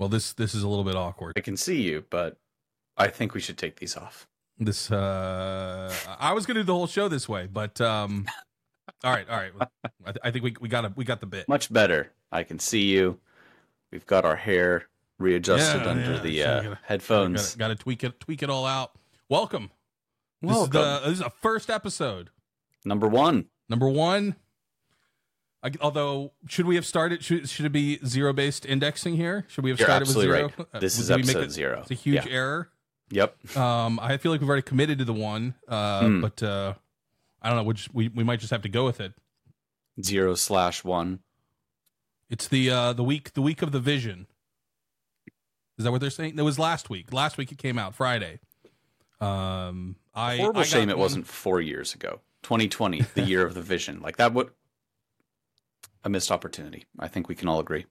Well, this this is a little bit awkward. I can see you, but I think we should take these off. This uh I was gonna do the whole show this way, but um all right, all right. I, th- I think we we got a, we got the bit. Much better. I can see you. We've got our hair readjusted Yeah, under yeah, the uh, gotta- headphones. Got to tweak it tweak it all out. Welcome. This Welcome. is the this is a first episode. Number one. Number one. I, although, should we have started? Should, should it be zero based indexing here? Should we have You're started with zero? right. Uh, This is did make episode it- zero. It's a huge Yeah. error. Yep. Um, I feel like we've already committed to the one, uh, Hmm. but uh, I don't know. We, just, we we might just have to go with it. Zero slash one. It's the uh, the week the week of the vision. Is that what they're saying? It was last week. Last week it came out Friday. Um, I Horrible I shame it one- wasn't four years ago. 2020, the year of the vision. Like that would a missed opportunity. I think we can all agree.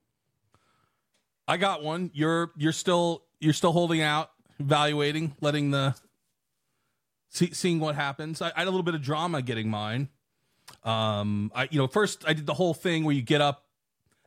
I got one. You're you're still you're still holding out, evaluating, letting the see, seeing what happens. I, I had a little bit of drama getting mine. Um, I you know first I did the whole thing where you get up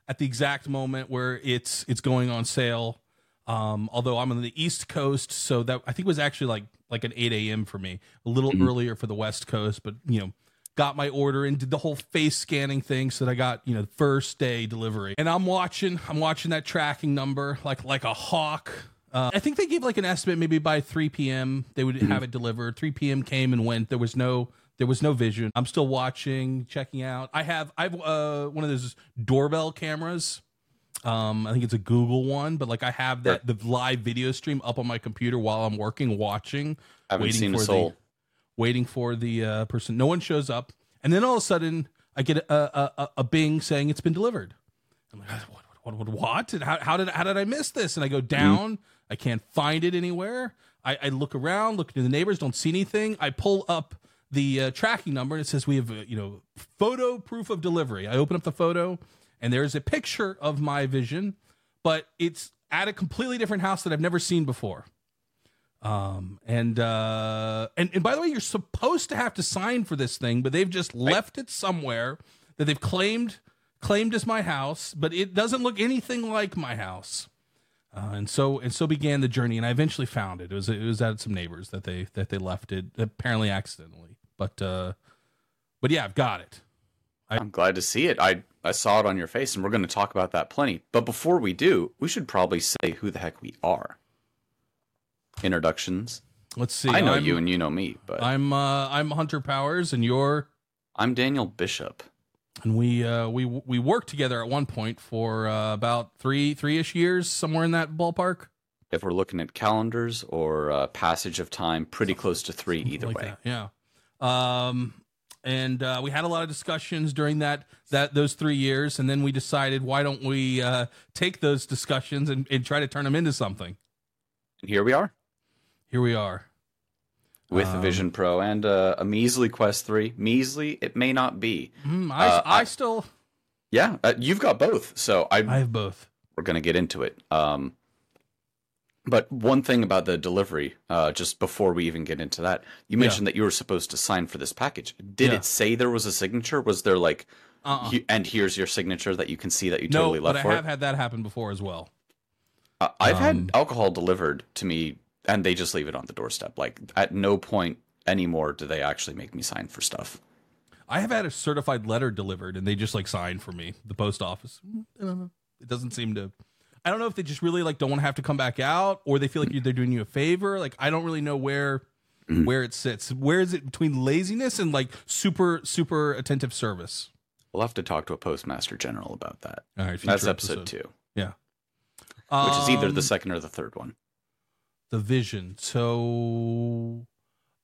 at the exact moment where it's it's going on sale. Um, although I'm on the East Coast, so that I think was actually like like an 8 a.m. for me, a little Mhm. earlier for the West Coast, but you know got my order and did the whole face scanning thing so that I got, you know, first day delivery. And I'm watching, I'm watching that tracking number like like a hawk. Uh, I think they gave like an estimate maybe by 3 p.m. they would have it delivered. 3 p.m. came and went. There was no there was no vision. I'm still watching, checking out. I have I've uh one of those doorbell cameras. Um, I think it's a Google one, but like I have that the live video stream up on my computer while I'm working, watching, I Haven't waiting seen a for soul. the waiting for the uh, person. No one shows up, and then all of a sudden, I get a a, a, a bing saying it's been delivered. I'm like, what, what, what, what? And how, how did how did I miss this? And I go down. I can't find it anywhere. I, I look around, look to the neighbors, don't see anything. I pull up the uh, tracking number, and it says we have uh, you know photo proof of delivery. I open up the photo, and there's a picture of my vision, but it's at a completely different house that I've never seen before. Um and uh and, and by the way, you're supposed to have to sign for this thing, but they've just left it somewhere that they've claimed claimed as my house, but it doesn't look anything like my house. Uh, and so and so began the journey, and I eventually found it. It was it was at some neighbors that they that they left it apparently accidentally, but uh, but yeah, I've got it. I'm glad to see it. I I saw it on your face, and we're going to talk about that plenty. But before we do, we should probably say who the heck we are. Introductions. Let's see. I know I'm, you, and you know me, but I'm uh, I'm Hunter Powers, and you're I'm Daniel Bishop. and we uh, we we worked together at one point for uh, about three three ish years, somewhere in that ballpark. If we're looking at calendars or uh, passage of time, pretty close to three either like way. that, Yeah. Um, and uh, we had a lot of discussions during that that those three years, and then we decided why don't we uh, take those discussions and, and try to turn them into something. And here we are Here we are. with Um, Vision Pro and uh, a measly Quest 3. Measly, it may not be. Mm, I, Uh, I, I- still Yeah, uh, you've got both, so I, I have both. we're going to get into it. Um, but one thing about the delivery, uh, just before we even get into that, you Yeah. mentioned that you were supposed to sign for this package. Did Yeah. it say there was a signature? Was there like, Uh-uh. he- and here's your signature that you can see that you no, totally left but I have it? had that happen before as well. Uh, I've um, had alcohol delivered to me, and they just leave it on the doorstep. Like at no point anymore do they actually make me sign for stuff. I have had a certified letter delivered, and they just like sign for me. The post office. Mm, I don't know. It doesn't seem to. I don't know if they just really like don't want to have to come back out, or they feel like they're doing you a favor. Like I don't really know where Mm-hmm. where it sits. Where is it between laziness and like super super attentive service? We'll have to talk to a postmaster general about that. All right, That's future episode, two, Yeah, which is either Um, the second or the third one. The vision. So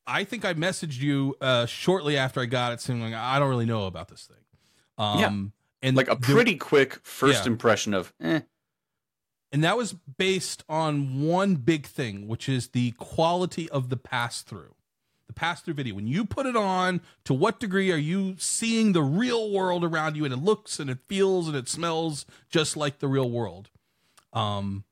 I think I messaged you uh shortly after I got it, saying like I don't really know about this thing. Um, and Like a the- pretty quick first Yeah. impression of, eh, And that was based on one big thing, which is the quality of the pass through. The pass through video. When you put it on, to what degree are you seeing the real world around you and it looks and it feels and it smells just like the real world? Um,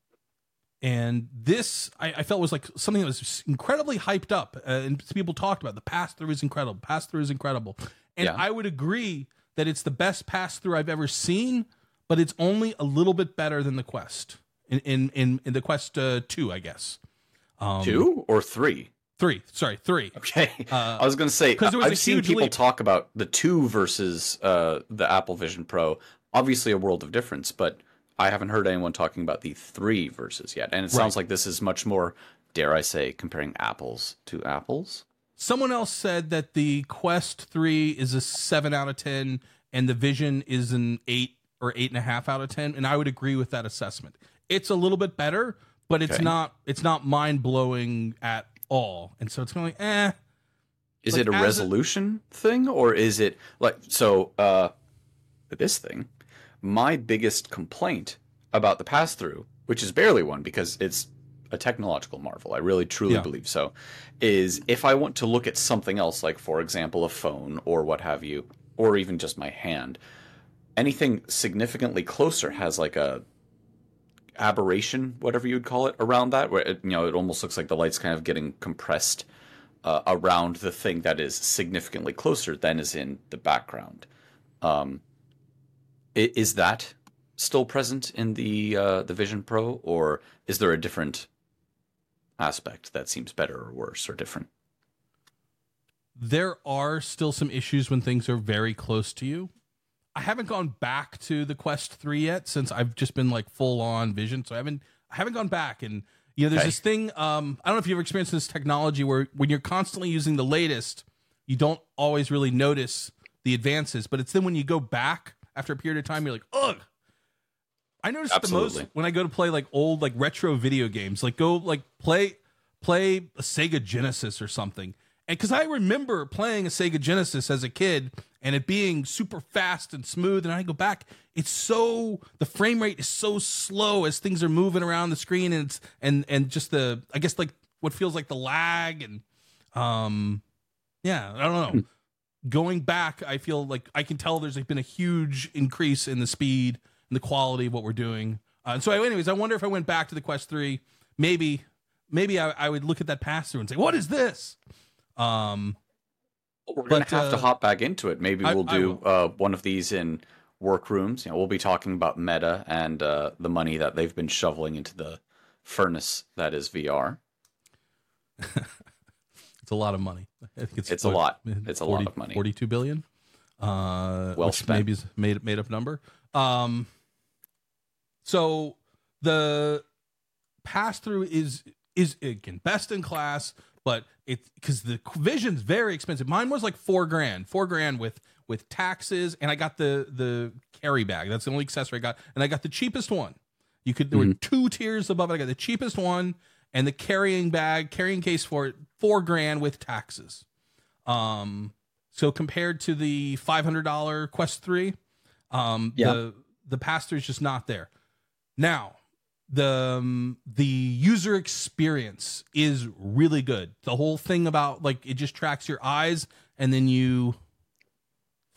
and this I, I felt was like something that was incredibly hyped up uh, and people talked about. The pass through is incredible. Pass through is incredible. And Yeah. I would agree that it's the best pass through I've ever seen, but it's only a little bit better than the Quest. in in in, in the Quest uh, Two, I guess. Um, Two or three? Three. Sorry, three. Okay. Uh, I was going to say, 'cause there was I've seen people leap. talk about the two versus uh, the Apple Vision Pro. Obviously, a world of difference, but I haven't heard anyone talking about the three versus yet. And it sounds like this is much more, dare I say, comparing apples to apples. Someone else said that the Quest 3 is a 7 out of 10 and the Vision is an 8 or 8.5 out of 10. And I would agree with that assessment. It's a little bit better, but it's Okay. not it's not mind blowing at all. And so it's kind of like, eh. Is Like, it a- resolution thing or is it like so uh this thing my biggest complaint about the pass through which is barely one because it's a technological marvel I really truly Yeah. believe so is if I want to look at something else like for example a phone or what have you or even just my hand anything significantly closer has like a aberration whatever you'd call it around that where it, you know it almost looks like the light's kind of getting compressed uh, around the thing that is significantly closer than is in the background. Um, is that still present in the uh, the Vision Pro, or is there a different aspect that seems better or worse or different? There are still some issues when things are very close to you. I haven't gone back to the Quest 3 yet since I've just been like full on vision. So I haven't I haven't gone back and you know there's Okay. this thing um I don't know if you've ever experienced this technology where when you're constantly using the latest, you don't always really notice the advances, but it's then when you go back after a period of time you're like, "Ugh." I notice the most when I go to play like old like retro video games. Like go like play play a Sega Genesis or something. And because I remember playing a Sega Genesis as a kid and it being super fast and smooth, and I go back, it's so the frame rate is so slow as things are moving around the screen, and it's and and just the I guess like what feels like the lag and um yeah I don't know. Going back, I feel like I can tell there's like been a huge increase in the speed and the quality of what we're doing. Uh, and so, anyways, I wonder if I went back to the Quest Three, maybe maybe I, I would look at that pass through and say, "What is this?" Um, We're gonna But, have to uh, hop back into it. Maybe I- we'll do uh, one of these in workrooms. You know, we'll be talking about Meta and uh, the money that they've been shoveling into the furnace that is VR. it's a lot of money. I think It's a lot. It's a lot of money. Forty-two billion. Uh, Well which spent. Maybe is a made made up number. Um, so the pass through is is again best in class, but it because the Vision's very expensive. Mine was like four grand, four grand with with taxes, and I got the the carry bag. That's the only accessory I got, and I got the cheapest one. You could there were two tiers above it. I got the cheapest one and the carrying bag, carrying case for it, four grand with taxes. Um, so compared to the five hundred dollar Quest Three, um, Yeah. the the pass through is just not there. Now, the um, the user experience is really good. The whole thing about like it just tracks your eyes, and then you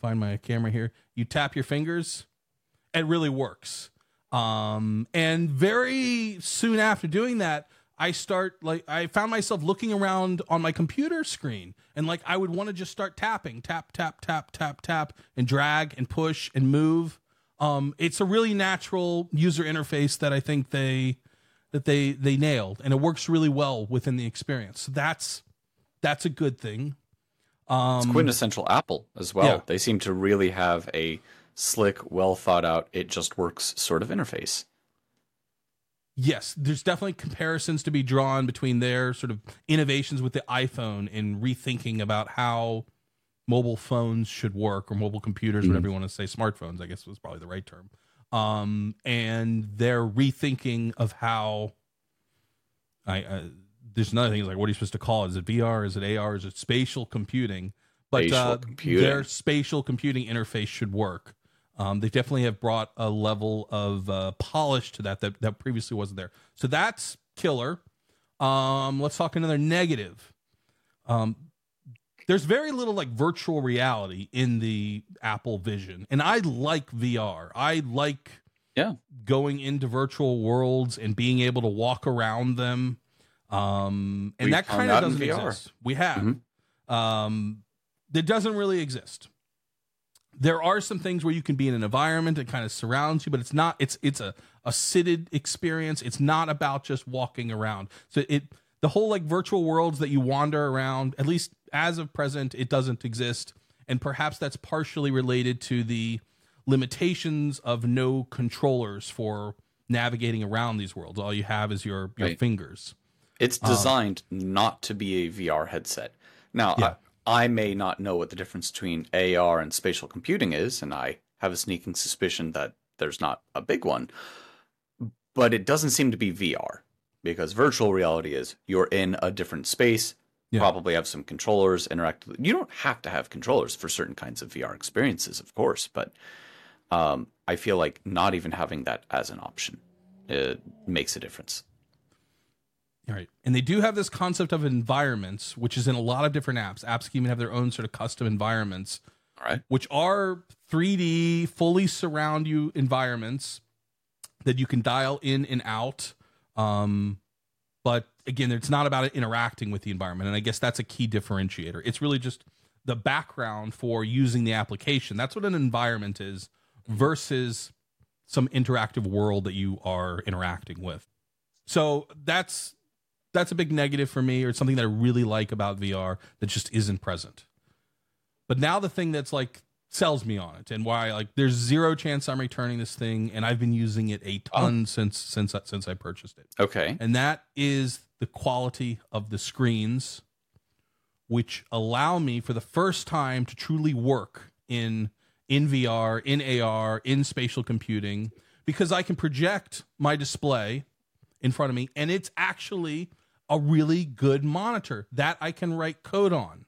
find my camera here. You tap your fingers. It really works. Um, and very soon after doing that, I start like I found myself looking around on my computer screen and like I would want to just start tapping, tap, tap, tap, tap, tap, and drag and push and move. Um, it's a really natural user interface that I think they that they they nailed, and it works really well within the experience. So that's that's a good thing. Um, It's quintessential Apple as well. yeah. They seem to really have a slick, well thought out, it just works sort of interface. Yes, there's definitely comparisons to be drawn between their sort of innovations with the iPhone and rethinking about how mobile phones should work or mobile computers, whatever you want to say, smartphones, I guess was probably the right term. Um, and their rethinking of how I, uh, there's another thing is like, what are you supposed to call it? Is it VR? Is it AR? Is it spatial computing? But Spatial uh, computing. their spatial computing interface should work. Um, they definitely have brought a level of uh, polish to that, that that previously wasn't there. So that's killer. Um, let's talk another negative. Um, there's very little like virtual reality in the Apple Vision, and I like VR. I like Yeah. going into virtual worlds and being able to walk around them. Um, and We've that kind of doesn't VR. exist. We have. Mhm. Um, that doesn't really exist. There are some things where you can be in an environment that kind of surrounds you, but it's not. It's it's a a seated experience. It's not about just walking around. So it the whole like virtual worlds that you wander around. At least as of present, it doesn't exist, and perhaps that's partially related to the limitations of no controllers for navigating around these worlds. All you have is your your Right. fingers. It's um, designed not to be a VR headset. Now, Yeah. I, may not know what the difference between AR and spatial computing is, and I have a sneaking suspicion that there's not a big one. But it doesn't seem to be VR because virtual reality is you're in a different space, Yeah. probably have some controllers interact. with- You don't have to have controllers for certain kinds of VR experiences, of course, but um, I feel like not even having that as an option makes a difference. Right. And they do have this concept of environments, which is in a lot of different apps. Apps can even have their own sort of custom environments, All right. which are 3D, fully surround you environments that you can dial in and out. Um, but again, it's not about interacting with the environment. And I guess that's a key differentiator. It's really just the background for using the application. That's what an environment is versus some interactive world that you are interacting with. So that's that's a big negative for me, or something that I really like about VR that just isn't present. But now the thing that's like sells me on it, and why like there's zero chance I'm returning this thing, and I've been using it a oh. ton since since since I purchased it, Okay. and that is the quality of the screens, which allow me for the first time to truly work in in VR, in AR, in spatial computing, because I can project my display in front of me, and it's actually a really good monitor that I can write code on.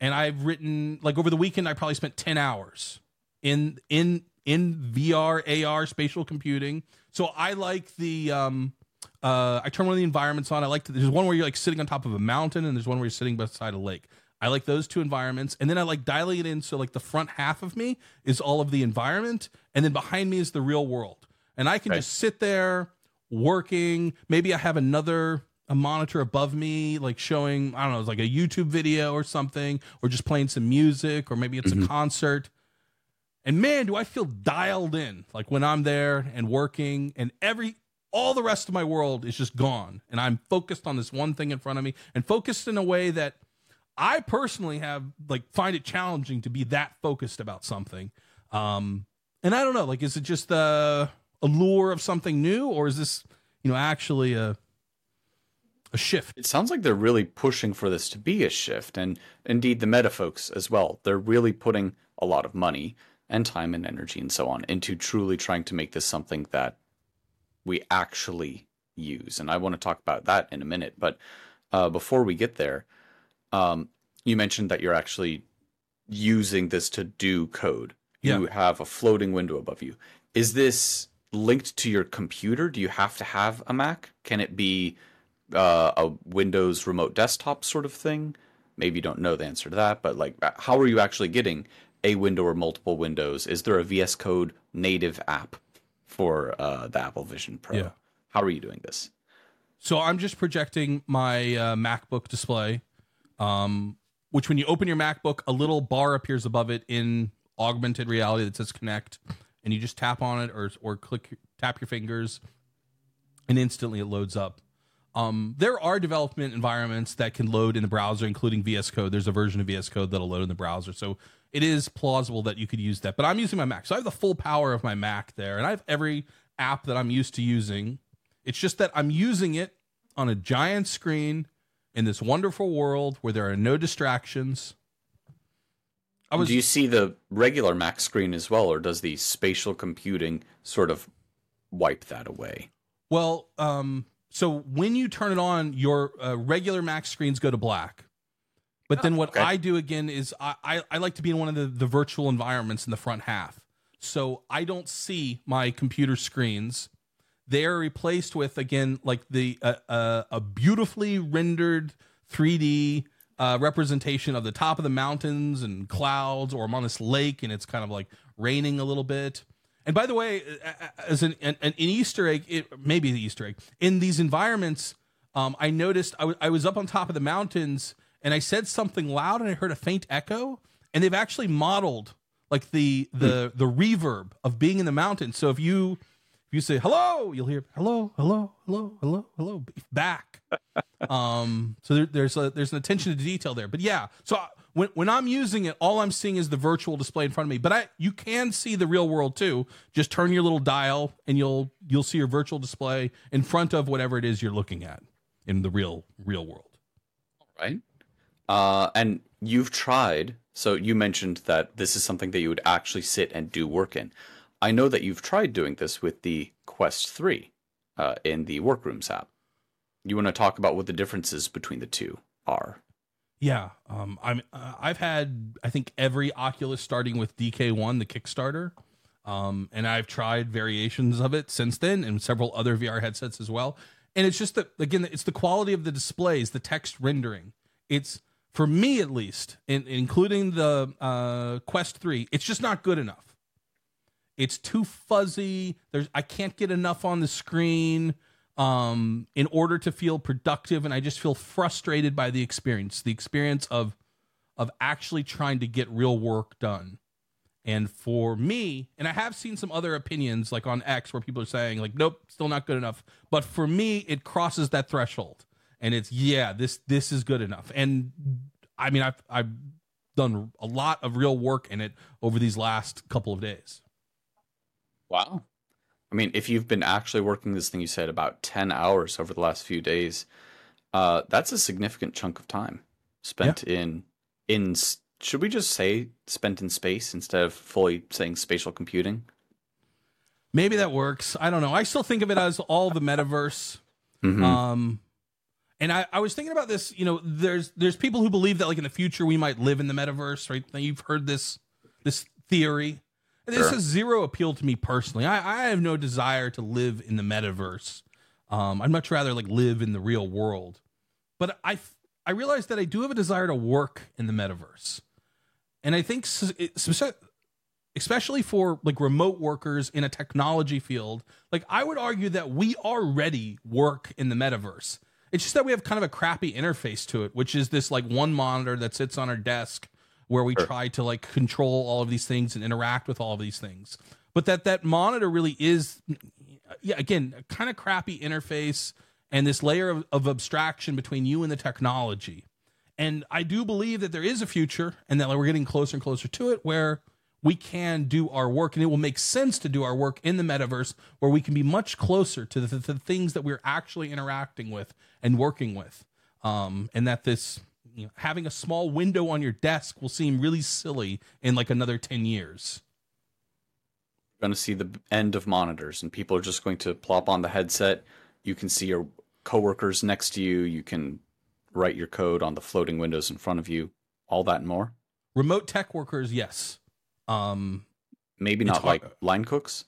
And I've written like over the weekend, I probably spent ten hours in in in VR, AR, spatial computing. So I like the um uh I turn one of the environments on. I like to, there's one where you're like sitting on top of a mountain and there's one where you're sitting beside a lake. I like those two environments. And then I like dialing it in so like the front half of me is all of the environment and then behind me is the real world. And I can Okay. just sit there working. Maybe I have another a monitor above me, like showing, I don't know, it's like a YouTube video or something, or just playing some music, or maybe it's a concert. And man, do I feel dialed in like when I'm there and working, and every all the rest of my world is just gone, and I'm focused on this one thing in front of me, and focused in a way that I personally have like find it challenging to be that focused about something. Um, and I don't know, like, is it just the allure of something new, or is this, you know, actually a a shift? It sounds like they're really pushing for this to be a shift, and indeed the meta folks as well. They're really putting a lot of money and time and energy and so on into truly trying to make this something that we actually use. And I want to talk about that in a minute. But uh, before we get there, um, you mentioned that you're actually using this to do code. You have a floating window above you. Is this linked to your computer? Do you have to have a Mac? Can it be uh, a Windows remote desktop sort of thing? Maybe you don't know the answer to that, but like, uh, how are you actually getting a window or multiple windows? Is there a VS Code native app for uh, the Apple Vision Pro? Yeah. How are you doing this? So I'm just projecting my uh, MacBook display, um, which when you open your MacBook, a little bar appears above it in augmented reality that says connect, and you just tap on it or or click tap your fingers, and instantly it loads up. Um, there are development environments that can load in the browser, including VS Code. There's a version of VS Code that'll load in the browser, so it is plausible that you could use that. But I'm using my Mac, so I have the full power of my Mac there, and I have every app that I'm used to using. It's just that I'm using it on a giant screen in this wonderful world where there are no distractions. I was Do you see the regular Mac screen as well, or does the spatial computing sort of wipe that away? well, um, so when you turn it on, your uh, regular Mac screens go to black. But then what okay. I do again is I, I, I like to be in one of the, the virtual environments in the front half. So I don't see my computer screens. They're replaced with again like the uh, uh, a beautifully rendered 3D uh, representation of the top of the mountains and clouds, or I'm on this lake and it's kind of like raining a little bit. And by the way, as an, an, an Easter egg, it, maybe the Easter egg in these environments, um, I noticed I, w- I was up on top of the mountains and I said something loud and I heard a faint echo. And they've actually modeled like the the the reverb of being in the mountains. So if you if you say hello, you'll hear hello, hello, hello, hello, hello back. um, so there, there's a there's an attention to detail there. But yeah, so when when I'm using it, all I'm seeing is the virtual display in front of me. But I you can see the real world too. Just turn your little dial, and you'll you'll see your virtual display in front of whatever it is you're looking at in the real real world. right? Uh, and you've tried. So you mentioned that this is something that you would actually sit and do work in. I know that you've tried doing this with the Quest Three uh, in the Workrooms app. You want to talk about what the differences between the two are? Yeah, um, I'm. Uh, I've had I think every Oculus starting with DK1, the Kickstarter, um, and I've tried variations of it since then, and several other VR headsets as well. And it's just that again, it's the quality of the displays, the text rendering. It's for me at least, in, including the uh, Quest Three, it's just not good enough. It's too fuzzy. There's I can't get enough on the screen um, in order to feel productive, and I just feel frustrated by the experience, the experience of of actually trying to get real work done. And for me, and I have seen some other opinions like on X where people are saying like, nope, still not good enough. But for me, it crosses that threshold, and it's yeah, this this is good enough. And I mean, I've I've done a lot of real work in it over these last couple of days. Wow. I mean, if you've been actually working this thing, you said about 10 hours over the last few days, uh, that's a significant chunk of time spent in, in, should we just say spent in space instead of fully saying spatial computing? Maybe that works. I don't know. I still think of it as all the metaverse. Mhm. Um, and I, I was thinking about this. You know, there's there's people who believe that like in the future we might live in the metaverse, right? Now, You've heard this this theory, this has zero appeal to me personally. I, I have no desire to live in the metaverse. Um, I'd much rather like live in the real world. But I I realize that I do have a desire to work in the metaverse, and I think especially for like remote workers in a technology field, like I would argue that we already work in the metaverse. It's just that we have kind of a crappy interface to it, which is this like one monitor that sits on our desk where we Sure. try to like control all of these things and interact with all of these things. But that that monitor really is yeah, again, a kind of crappy interface and this layer of, of abstraction between you and the technology. And I do believe that there is a future and that we're getting closer and closer to it where we can do our work and it will make sense to do our work in the metaverse where we can be much closer to the, the things that we're actually interacting with and working with. Um, and that this, you know, having a small window on your desk will seem really silly in like another 10 years. going to see the end of monitors and people are just going to plop on the headset you can see your coworkers next to you you can write your code on the floating windows in front of you all that and more Remote tech workers, yes. Um, maybe not like line cooks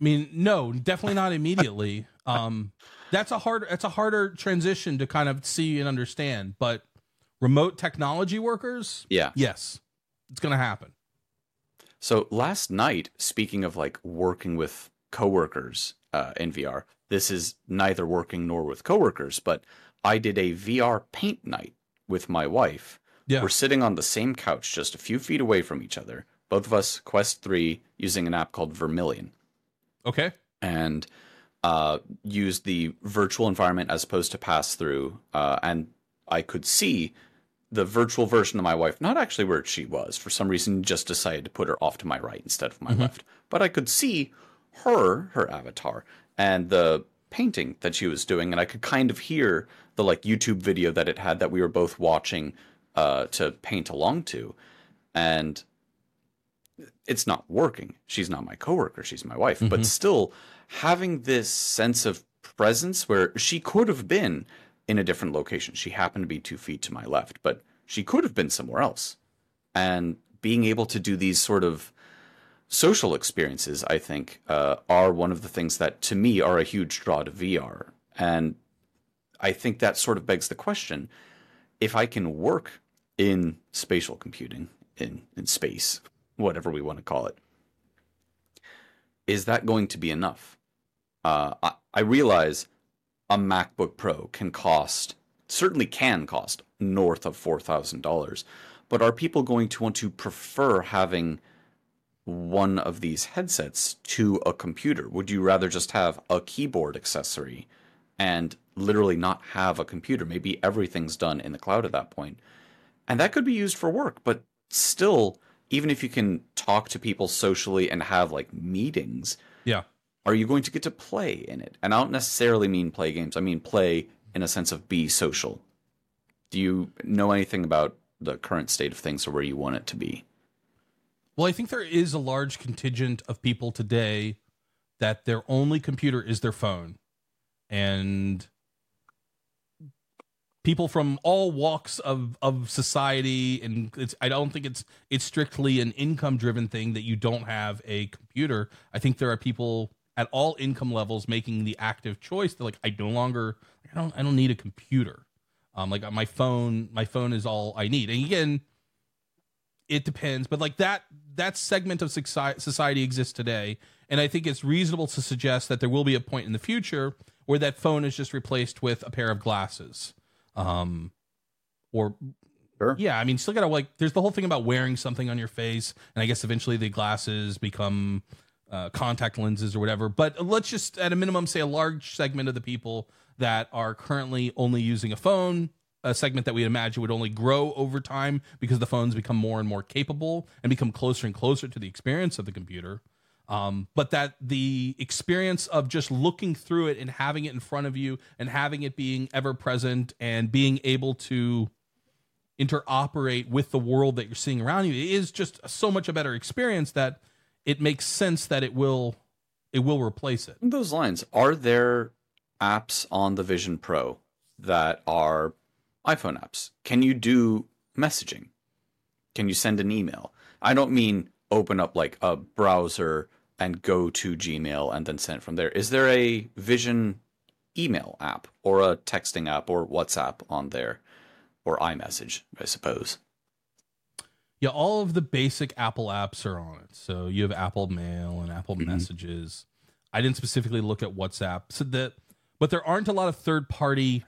I mean, no, definitely not immediately. um, that's a hard, that's a harder transition to kind of see and understand. But remote technology workers, yeah yes, it's going to happen. so last night speaking of like working with coworkers uh, in vr this is neither working nor with coworkers but i did a vr paint night with my wife Yeah. We're sitting on the same couch, just a few feet away from each other. Both of us Quest 3 using an app called Vermillion Okay. and uh, used the virtual environment as opposed to pass through. Uh, and I could see the virtual version of my wife, not actually where she was. For some reason, just decided to put her off to my right instead of my left. But I could see her, her avatar, and the painting that she was doing. And I could kind of hear the like YouTube video that it had that we were both watching uh, to paint along to. And it's not working. She's not my coworker, she's my wife. But still having this sense of presence where she could have been in a different location. She happened to be two feet to my left, but she could have been somewhere else. And being able to do these sort of social experiences, I think, uh, are one of the things that to me are a huge draw to VR. And I think that sort of begs the question if I can work in spatial computing, in, in space, whatever we want to call it, is that going to be enough? Uh, I, I realize a MacBook Pro can cost, certainly can cost north of $4,000, But are people going to want to prefer having one of these headsets to a computer? Would you rather just have a keyboard accessory and literally not have a computer? Maybe everything's done in the cloud at that point. And that could be used for work, but still, even if you can talk to people socially and have like meetings, Yeah. are you going to get to play in it? And I don't necessarily mean play games. I mean play in a sense of be social. Do you know anything about the current state of things or where you want it to be? Well, I think there is a large contingent of people today that their only computer is their phone. And people from all walks of, of society and it's I don't think it's it's strictly an income driven thing that you don't have a computer. I think there are people at all income levels making the active choice. They're like, I no longer I don't I don't need a computer. Um like my phone my phone is all I need. And again, it depends but like that that segment of society exists today and i think it's reasonable to suggest that there will be a point in the future where that phone is just replaced with a pair of glasses um or Sure. yeah i mean still gotta like there's the whole thing about wearing something on your face and i guess eventually the glasses become uh, contact lenses or whatever but let's just at a minimum say a large segment of the people that are currently only using a phone a segment that we imagine would only grow over time because the phones become more and more capable and become closer and closer to the experience of the computer. Um, but that the experience of just looking through it and having it in front of you and having it being ever present and being able to interoperate with the world that you're seeing around you is just so much a better experience that it makes sense that it will it will replace it. Those lines, are there apps on the Vision Pro that are iPhone apps? Can you do messaging? Can you send an email? I don't mean open up like a browser and go to Gmail and then send it from there. Is there a Vision email app or a texting app or WhatsApp on there or iMessage, I suppose? Yeah, all of the basic Apple apps are on it. So you have Apple Mail and Apple mm-hmm. Messages. I didn't specifically look at WhatsApp. So that but there aren't a lot of third-party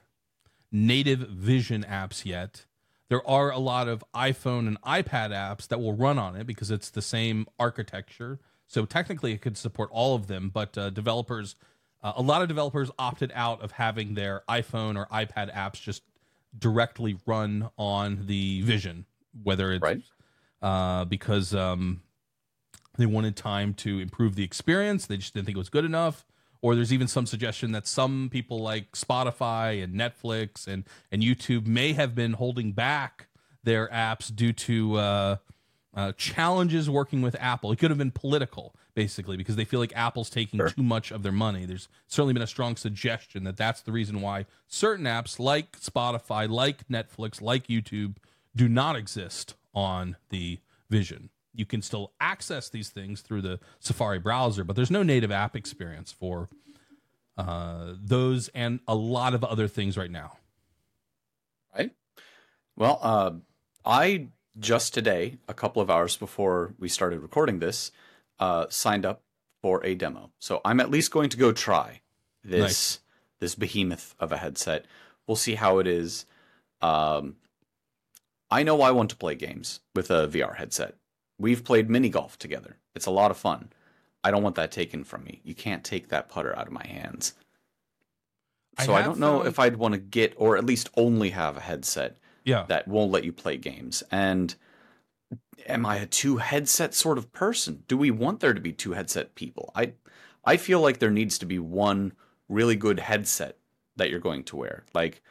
native Vision apps yet. There are a lot of iPhone and iPad apps that will run on it because it's the same architecture. So technically, it could support all of them. But uh, developers, uh, a lot of developers opted out of having their iPhone or iPad apps just directly run on the Vision, whether it's Right. uh, because um, they wanted time to improve the experience. They just didn't think it was good enough. Or there's even some suggestion that some people like Spotify and Netflix and, and YouTube may have been holding back their apps due to uh, challenges working with Apple. It could have been political, basically, because they feel like Apple's taking Sure. too much of their money. There's certainly been a strong suggestion that that's the reason why certain apps like Spotify, like Netflix, like YouTube do not exist on the Vision. You can still access these things through the Safari browser, but there's no native app experience for uh, those and a lot of other things right now. Right. Well, uh, I just today, a couple of hours before we started recording this, uh, signed up for a demo. So I'm at least going to go try this Nice. this behemoth of a headset. We'll see how it is. Um, I know I want to play games with a VR headset. We've played mini golf together. It's a lot of fun. I don't want that taken from me. You can't take that putter out of my hands. So I, have don't know found- if I'd want to get or at least only have a headset Yeah. that won't let you play games. And am I a two headset sort of person? Do we want there to be two headset people? I I feel like there needs to be one really good headset that you're going to wear. Like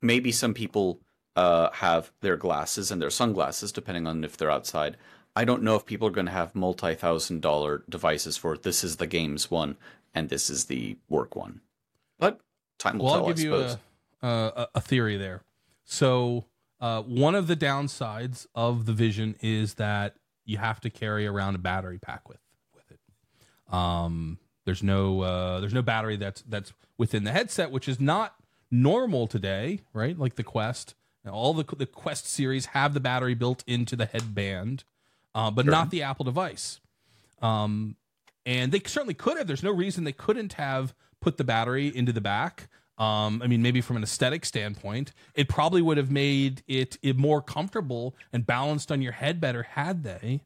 maybe some people uh, have their glasses and their sunglasses, depending on if they're outside. I don't know if people are going to have multi thousand dollar devices for this is the games one and this is the work one. But time will well, tell, I'll give I you suppose. a, a a theory there. So, uh, one of the downsides of the Vision is that you have to carry around a battery pack with with it. Um, there's no uh, there's no battery that's that's within the headset, which is not normal today, right? Like the Quest. Now, all the the Quest series have the battery built into the headband, uh, but not the Apple device. Um, and they certainly could have. There's no reason they couldn't have put the battery into the back. Um, I mean, maybe from an aesthetic standpoint, it probably would have made it, it more comfortable and balanced on your head better had they.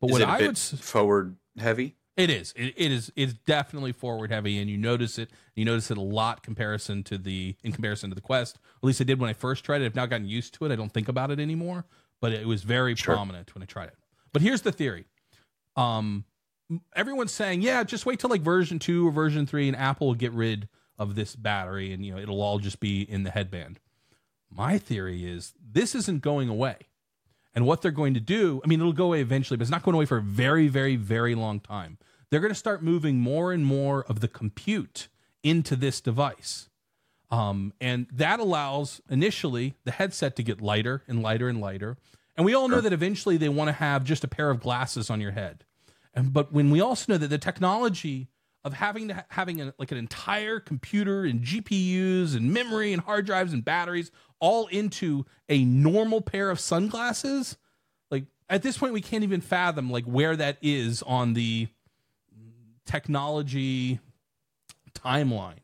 But Is what I would forward heavy? it is. It, it is. It's definitely forward heavy, and you notice it. You notice it a lot comparison to the in comparison to the Quest. At least I did when I first tried it. I've now gotten used to it. I don't think about it anymore, but it was very Sure. prominent when I tried it. But here's the theory. Um, everyone's saying, yeah, just wait till like version two or version three, and Apple will get rid of this battery, and you know it'll all just be in the headband. My theory is this isn't going away. And what they're going to do, I mean, it'll go away eventually, but it's not going away for a very, very, very long time. They're going to start moving more and more of the compute into this device. Um, and that allows initially the headset to get lighter and lighter and lighter. And we all know that eventually they want to have just a pair of glasses on your head. And but when we also know that the technology of having to having a, like an entire computer and GPUs and memory and hard drives and batteries all into a normal pair of sunglasses, like at this point we can't even fathom like where that is on the technology timeline.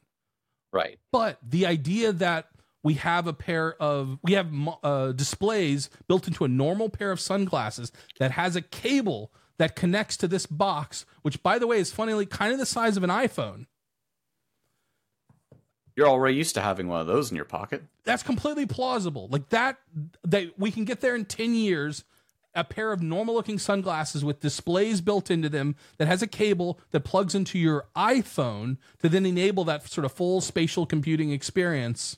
Right. But the idea that we have a pair of we have uh, displays built into a normal pair of sunglasses that has a cable that connects to this box, which by the way is funnily kind of the size of an iPhone. You're already used to having one of those in your pocket. That's completely plausible. Like that that we can get there in 10 years a pair of normal looking sunglasses with displays built into them that has a cable that plugs into your iPhone to then enable that sort of full spatial computing experience.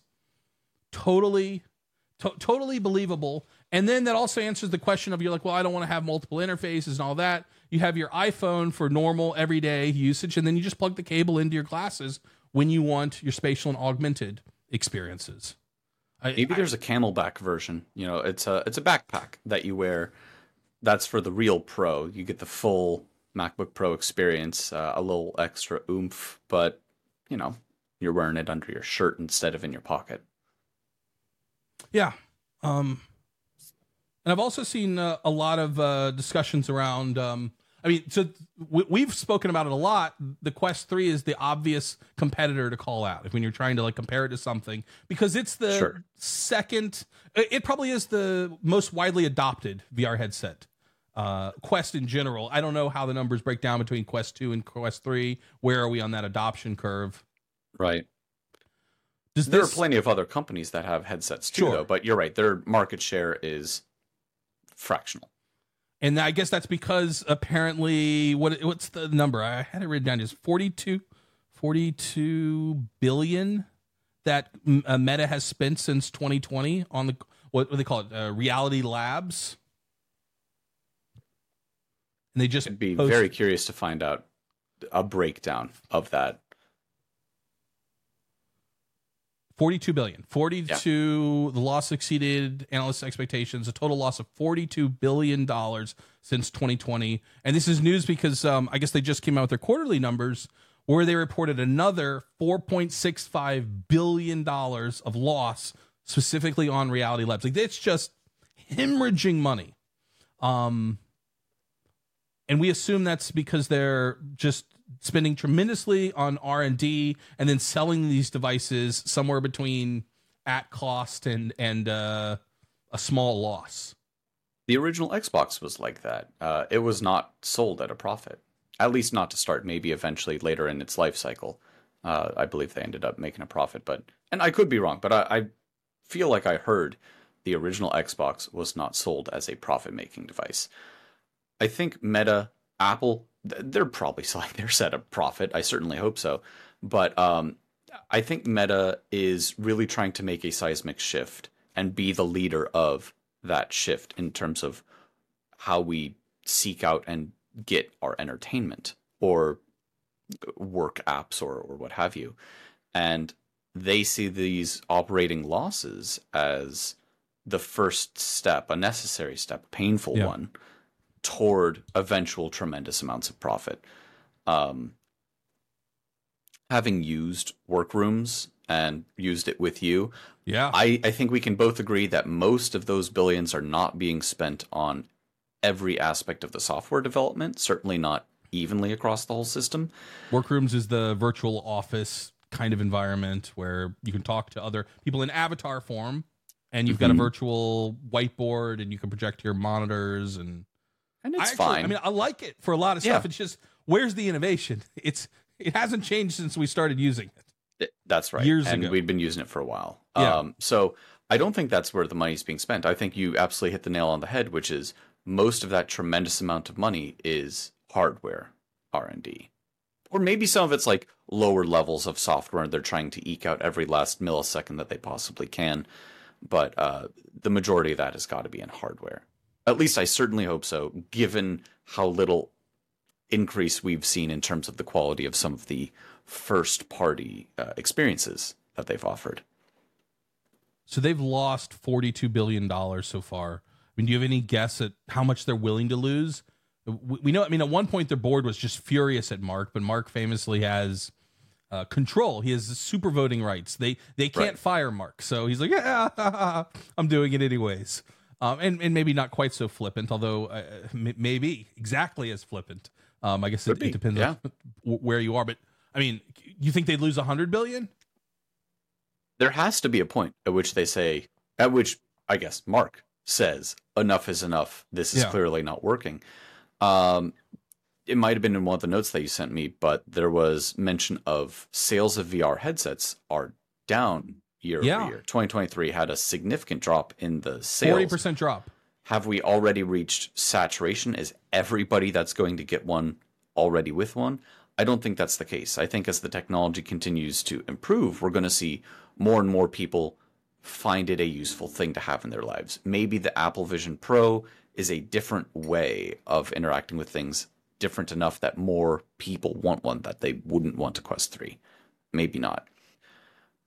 Totally, to- totally believable. And then that also answers the question of you're like, well, I don't want to have multiple interfaces and all that. You have your iPhone for normal everyday usage, and then you just plug the cable into your glasses when you want your spatial and augmented experiences. I, Maybe I- there's a CamelBak version. You know, it's a it's a backpack that you wear. That's for the real pro. You get the full MacBook Pro experience, uh, a little extra oomph, but you know, you're wearing it under your shirt instead of in your pocket. Yeah. Um, and I've also seen uh, a lot of uh, discussions around. Um, I mean, so we, we've spoken about it a lot. The Quest Three is the obvious competitor to call out if when you're trying to like compare it to something because it's the Sure. second. It it probably is the most widely adopted VR headset. Uh, Quest in general. I don't know how the numbers break down between Quest Two and Quest Three. Where are we on that adoption curve? Right. Does There this, are plenty of other companies that have headsets too, Sure. though. But you're right; their market share is fractional. And I guess that's because apparently what what's the number? I had it written down is 42 42 billion that mm, uh, Meta has spent since 2020 on the what, what they call it uh, Reality Labs. And they just I'd be post- very curious to find out a breakdown of that. 42 billion. 42 the loss exceeded analysts expectations a total loss of 42 billion dollars since 2020 and this is news because um, i guess they just came out with their quarterly numbers where they reported another 4.65 billion dollars of loss specifically on reality labs. Like it's just hemorrhaging money. Um and we assume that's because they're just spending tremendously on r&d and then selling these devices somewhere between at cost and and uh, a small loss The original Xbox was like that. Uh, it was not sold at a profit, at least not to start. Maybe eventually later in its life cycle, uh, I believe they ended up making a profit. But and I could be wrong, but I, I feel like I heard the original Xbox was not sold as a profit-making device. I think Meta, Apple, they're probably selling theirs at a profit. I certainly hope so. But um, I think Meta is really trying to make a seismic shift and be the leader of that shift in terms of how we seek out and get our entertainment or work apps or, or what have you. And they see these operating losses as the first step, a necessary step, a painful Yeah. one toward eventual tremendous amounts of profit. Um, having used workrooms and used it with you, yeah I, I think we can both agree that most of those billions are not being spent on every aspect of the software development, certainly not evenly across the whole system. workrooms is the virtual office kind of environment where you can talk to other people in avatar form and you've got a Mhm. virtual whiteboard and you can project your monitors and and I it's actually- fine. I mean, I like it for a lot of stuff. Yeah. It's just where's the innovation? It's it hasn't changed since we started using it. Th- That's right. Years and ago. we'd been using it for a while. Yeah. Um, so I don't think that's where the money's being spent. I think you absolutely hit the nail on the head, which is most of that tremendous amount of money is hardware R and D, or maybe some of it's like lower levels of software. and They're trying to eke out every last millisecond that they possibly can, but uh, the majority of that has got to be in hardware. At least I certainly hope so, given how little increase we've seen in terms of the quality of some of the first party uh, experiences that they've offered. So they've lost forty two billion dollars so far. I mean, do you have any guess at how much they're willing to lose? We we know. I mean, at one point their board was just furious at Mark, but Mark famously has uh, control. He has super voting rights. They they can't Right. fire Mark, so he's like, yeah, I'm doing it anyways. Um, and and maybe not quite so flippant, although uh, m- maybe exactly as flippant. Um, I guess it, it depends yeah. on where you are. But I mean, you think they'd lose a hundred billion? There has to be a point at which they say, at which I guess Mark says, enough is enough. This is Yeah. clearly not working. Um, it might have been in one of the notes that you sent me, but there was mention of sales of VR headsets are down year Yeah. over year. 2023 had a significant drop in the sales. Forty percent drop. have we already reached saturation? Is everybody that's going to get one already with one? I don't think that's the case. I think as the technology continues to improve, we're going to see more and more people find it a useful thing to have in their lives. Maybe the Apple Vision Pro is a different way of interacting with things, different enough that more people want one that they wouldn't want a Quest 3. Maybe not.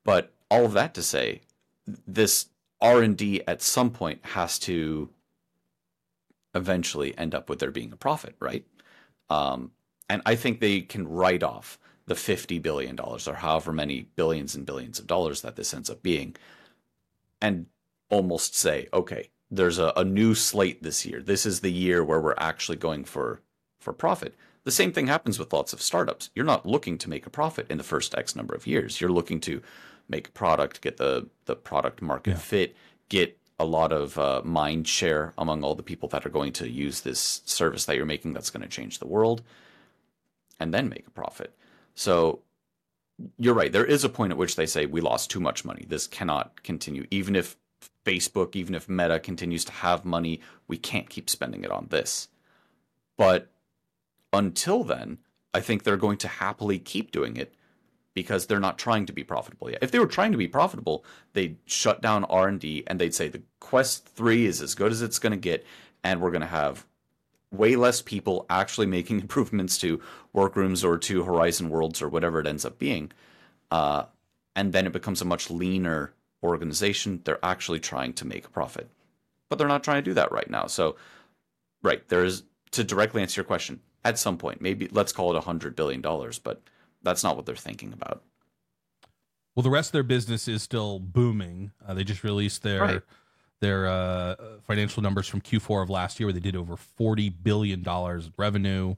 But all of that to say, this R&D at some point has to eventually end up with there being a profit, right? Um, and I think they can write off the fifty billion dollars or however many billions and billions of dollars that this ends up being, and almost say, okay, there's a, a new slate this year. This is the year where we're actually going for for profit. The same thing happens with lots of startups. You're not looking to make a profit in the first X number of years. You're looking to make a product, get the the product market Yeah. fit, get a lot of uh, mind share among all the people that are going to use this service that you're making that's going to change the world, and then make a profit. So you're right. There is a point at which they say we lost too much money. This cannot continue. Even if Facebook, even if Meta continues to have money, we can't keep spending it on this. But until then, I think they're going to happily keep doing it because they're not trying to be profitable yet. If they were trying to be profitable, they'd shut down R&D and they'd say the Quest 3 is as good as it's going to get and we're going to have way less people actually making improvements to workrooms or to Horizon Worlds or whatever it ends up being. Uh, and then it becomes a much leaner organization. They're actually trying to make a profit. But they're not trying to do that right now. So, right, there's to directly answer your question, at some point, maybe let's call it $100 billion, but that's not what they're thinking about. Well, the rest of their business is still booming. Uh, they just released their Right. their uh, financial numbers from Q4 of last year, where they did over forty billion dollars revenue,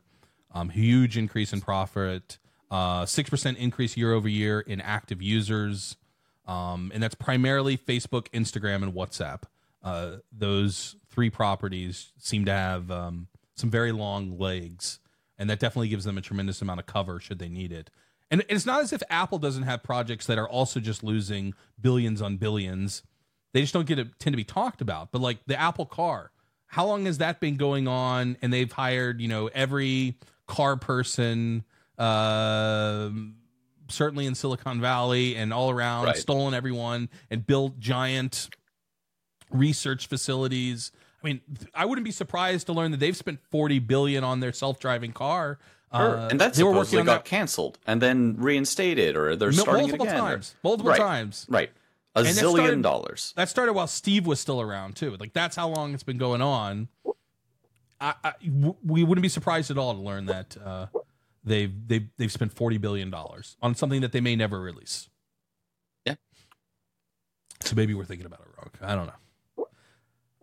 um, huge increase in profit, uh, six percent increase year over year in active users, um, and that's primarily Facebook, Instagram, and WhatsApp. Uh, those three properties seem to have um, some very long legs, and that definitely gives them a tremendous amount of cover should they need it. And it's not as if Apple doesn't have projects that are also just losing billions on billions. They just don't get to tend to be talked about. But like the Apple Car, how long has that been going on? And they've hired, you know, every car person, um certainly in Silicon Valley and all around, Right. stolen everyone and built giant research facilities. I mean, I wouldn't be surprised to learn that they've spent forty billion on their self-driving car. Uh, and that's they were working on got that canceled and then reinstated, or they're starting multiple it again. or- times, multiple Right. times. Right. A that zillion started- dollars. That started while Steve was still around too. Like that's how long it's been going on. I, I w- we wouldn't be surprised at all to learn that uh, they've they've they've spent forty billion dollars on something that they may never release. Yeah. So maybe we're thinking about it wrong. I don't know.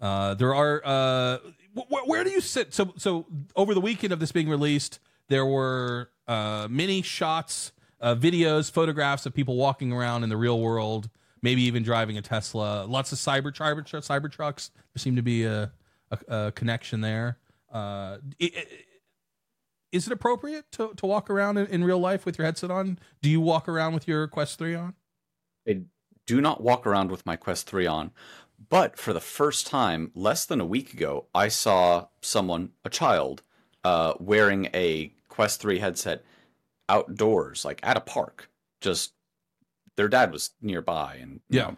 Uh, there are. Uh, wh- where do you sit? So so over the weekend of this being released, there were uh, many shots uh, videos, photographs of people walking around in the real world, maybe even driving a Tesla. Lots of cyber cyber, cyber trucks. There seemed to be a, a, a connection there. Uh, it, it, is it appropriate to, to walk around in, in real life with your headset on? Do you walk around with your Quest 3 on? I do not walk around with my Quest 3 on. But for the first time, less than a week ago, I saw someone, a child, uh, wearing a Quest 3 headset outdoors, like at a park. Just their dad was nearby and yeah, know,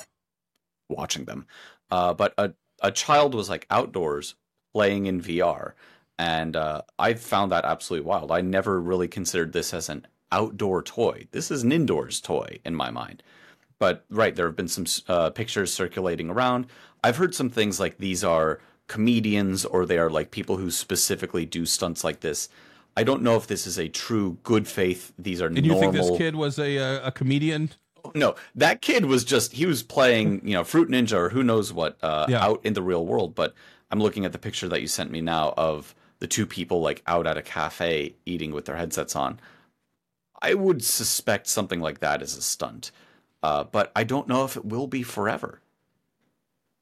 watching them. Uh, but a a child was like outdoors playing in VR, and uh, I found that absolutely wild. I never really considered this as an outdoor toy. This is an indoors toy in my mind. But right, there have been some uh, pictures circulating around. I've heard some things like these are comedians or they are like people who specifically do stunts like this. I don't know if this is a true good faith. These are normal. Did normal... you think this kid was a a, a comedian? No, that kid was just he was playing, you know, Fruit Ninja or who knows what uh, yeah. out in the real world. But I'm looking at the picture that you sent me now of the two people like out at a cafe eating with their headsets on. I would suspect something like that is a stunt. Uh, but I don't know if it will be forever.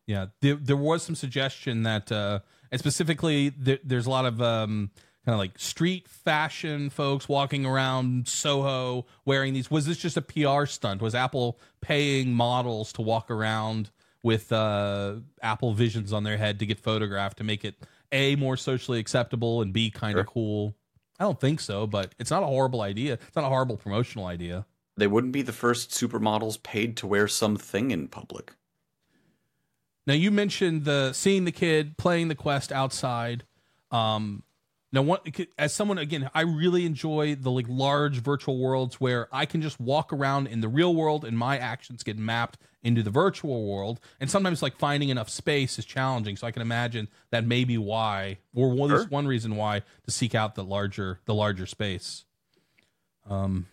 Yeah, there, there was some suggestion that, uh, and specifically, there, there's a lot of um, kind of like street fashion folks walking around Soho wearing these. Was this just a PR stunt? Was Apple paying models to walk around with uh, Apple Visions on their head to get photographed to make it a more socially acceptable and b kind of sure. cool? I don't think so, but it's not a horrible idea. It's not a horrible promotional idea they wouldn't be the first supermodels paid to wear something in public. Now you mentioned the seeing the kid playing the quest outside. Um, now, what, as someone again, I really enjoy the like large virtual worlds where I can just walk around in the real world and my actions get mapped into the virtual world. And sometimes like finding enough space is challenging. So I can imagine that may be why, or one, sure. one reason why to seek out the larger the larger space. Um,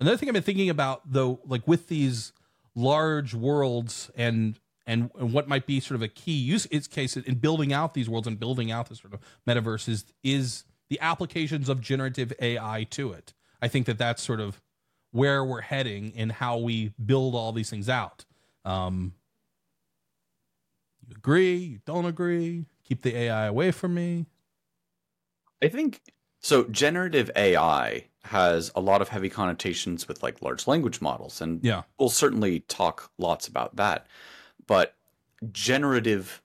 Another thing I've been thinking about though, like with these large worlds and and, and what might be sort of a key use case in building out these worlds and building out this sort of metaverse is, is the applications of generative AI to it. I think that that's sort of where we're heading in how we build all these things out. Um, you agree? You don't agree? Keep the AI away from me. I think so. Generative AI has a lot of heavy connotations with like large language models and yeah. we'll certainly talk lots about that but generative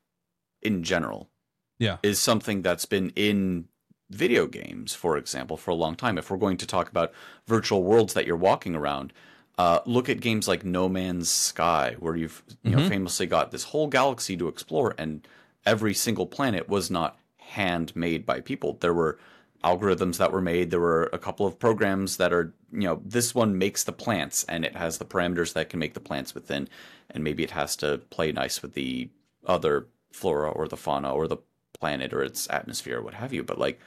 in general yeah. is something that's been in video games for example for a long time. If we're going to talk about virtual worlds that you're walking around uh, look at games like no man's sky where you've you mm-hmm. know famously got this whole galaxy to explore and every single planet was not handmade by people. There were algorithms that were made. There were a couple of programs that are, you know, this one makes the plants and it has the parameters that can make the plants within, and maybe it has to play nice with the other flora or the fauna or the planet or its atmosphere or what have you. But like,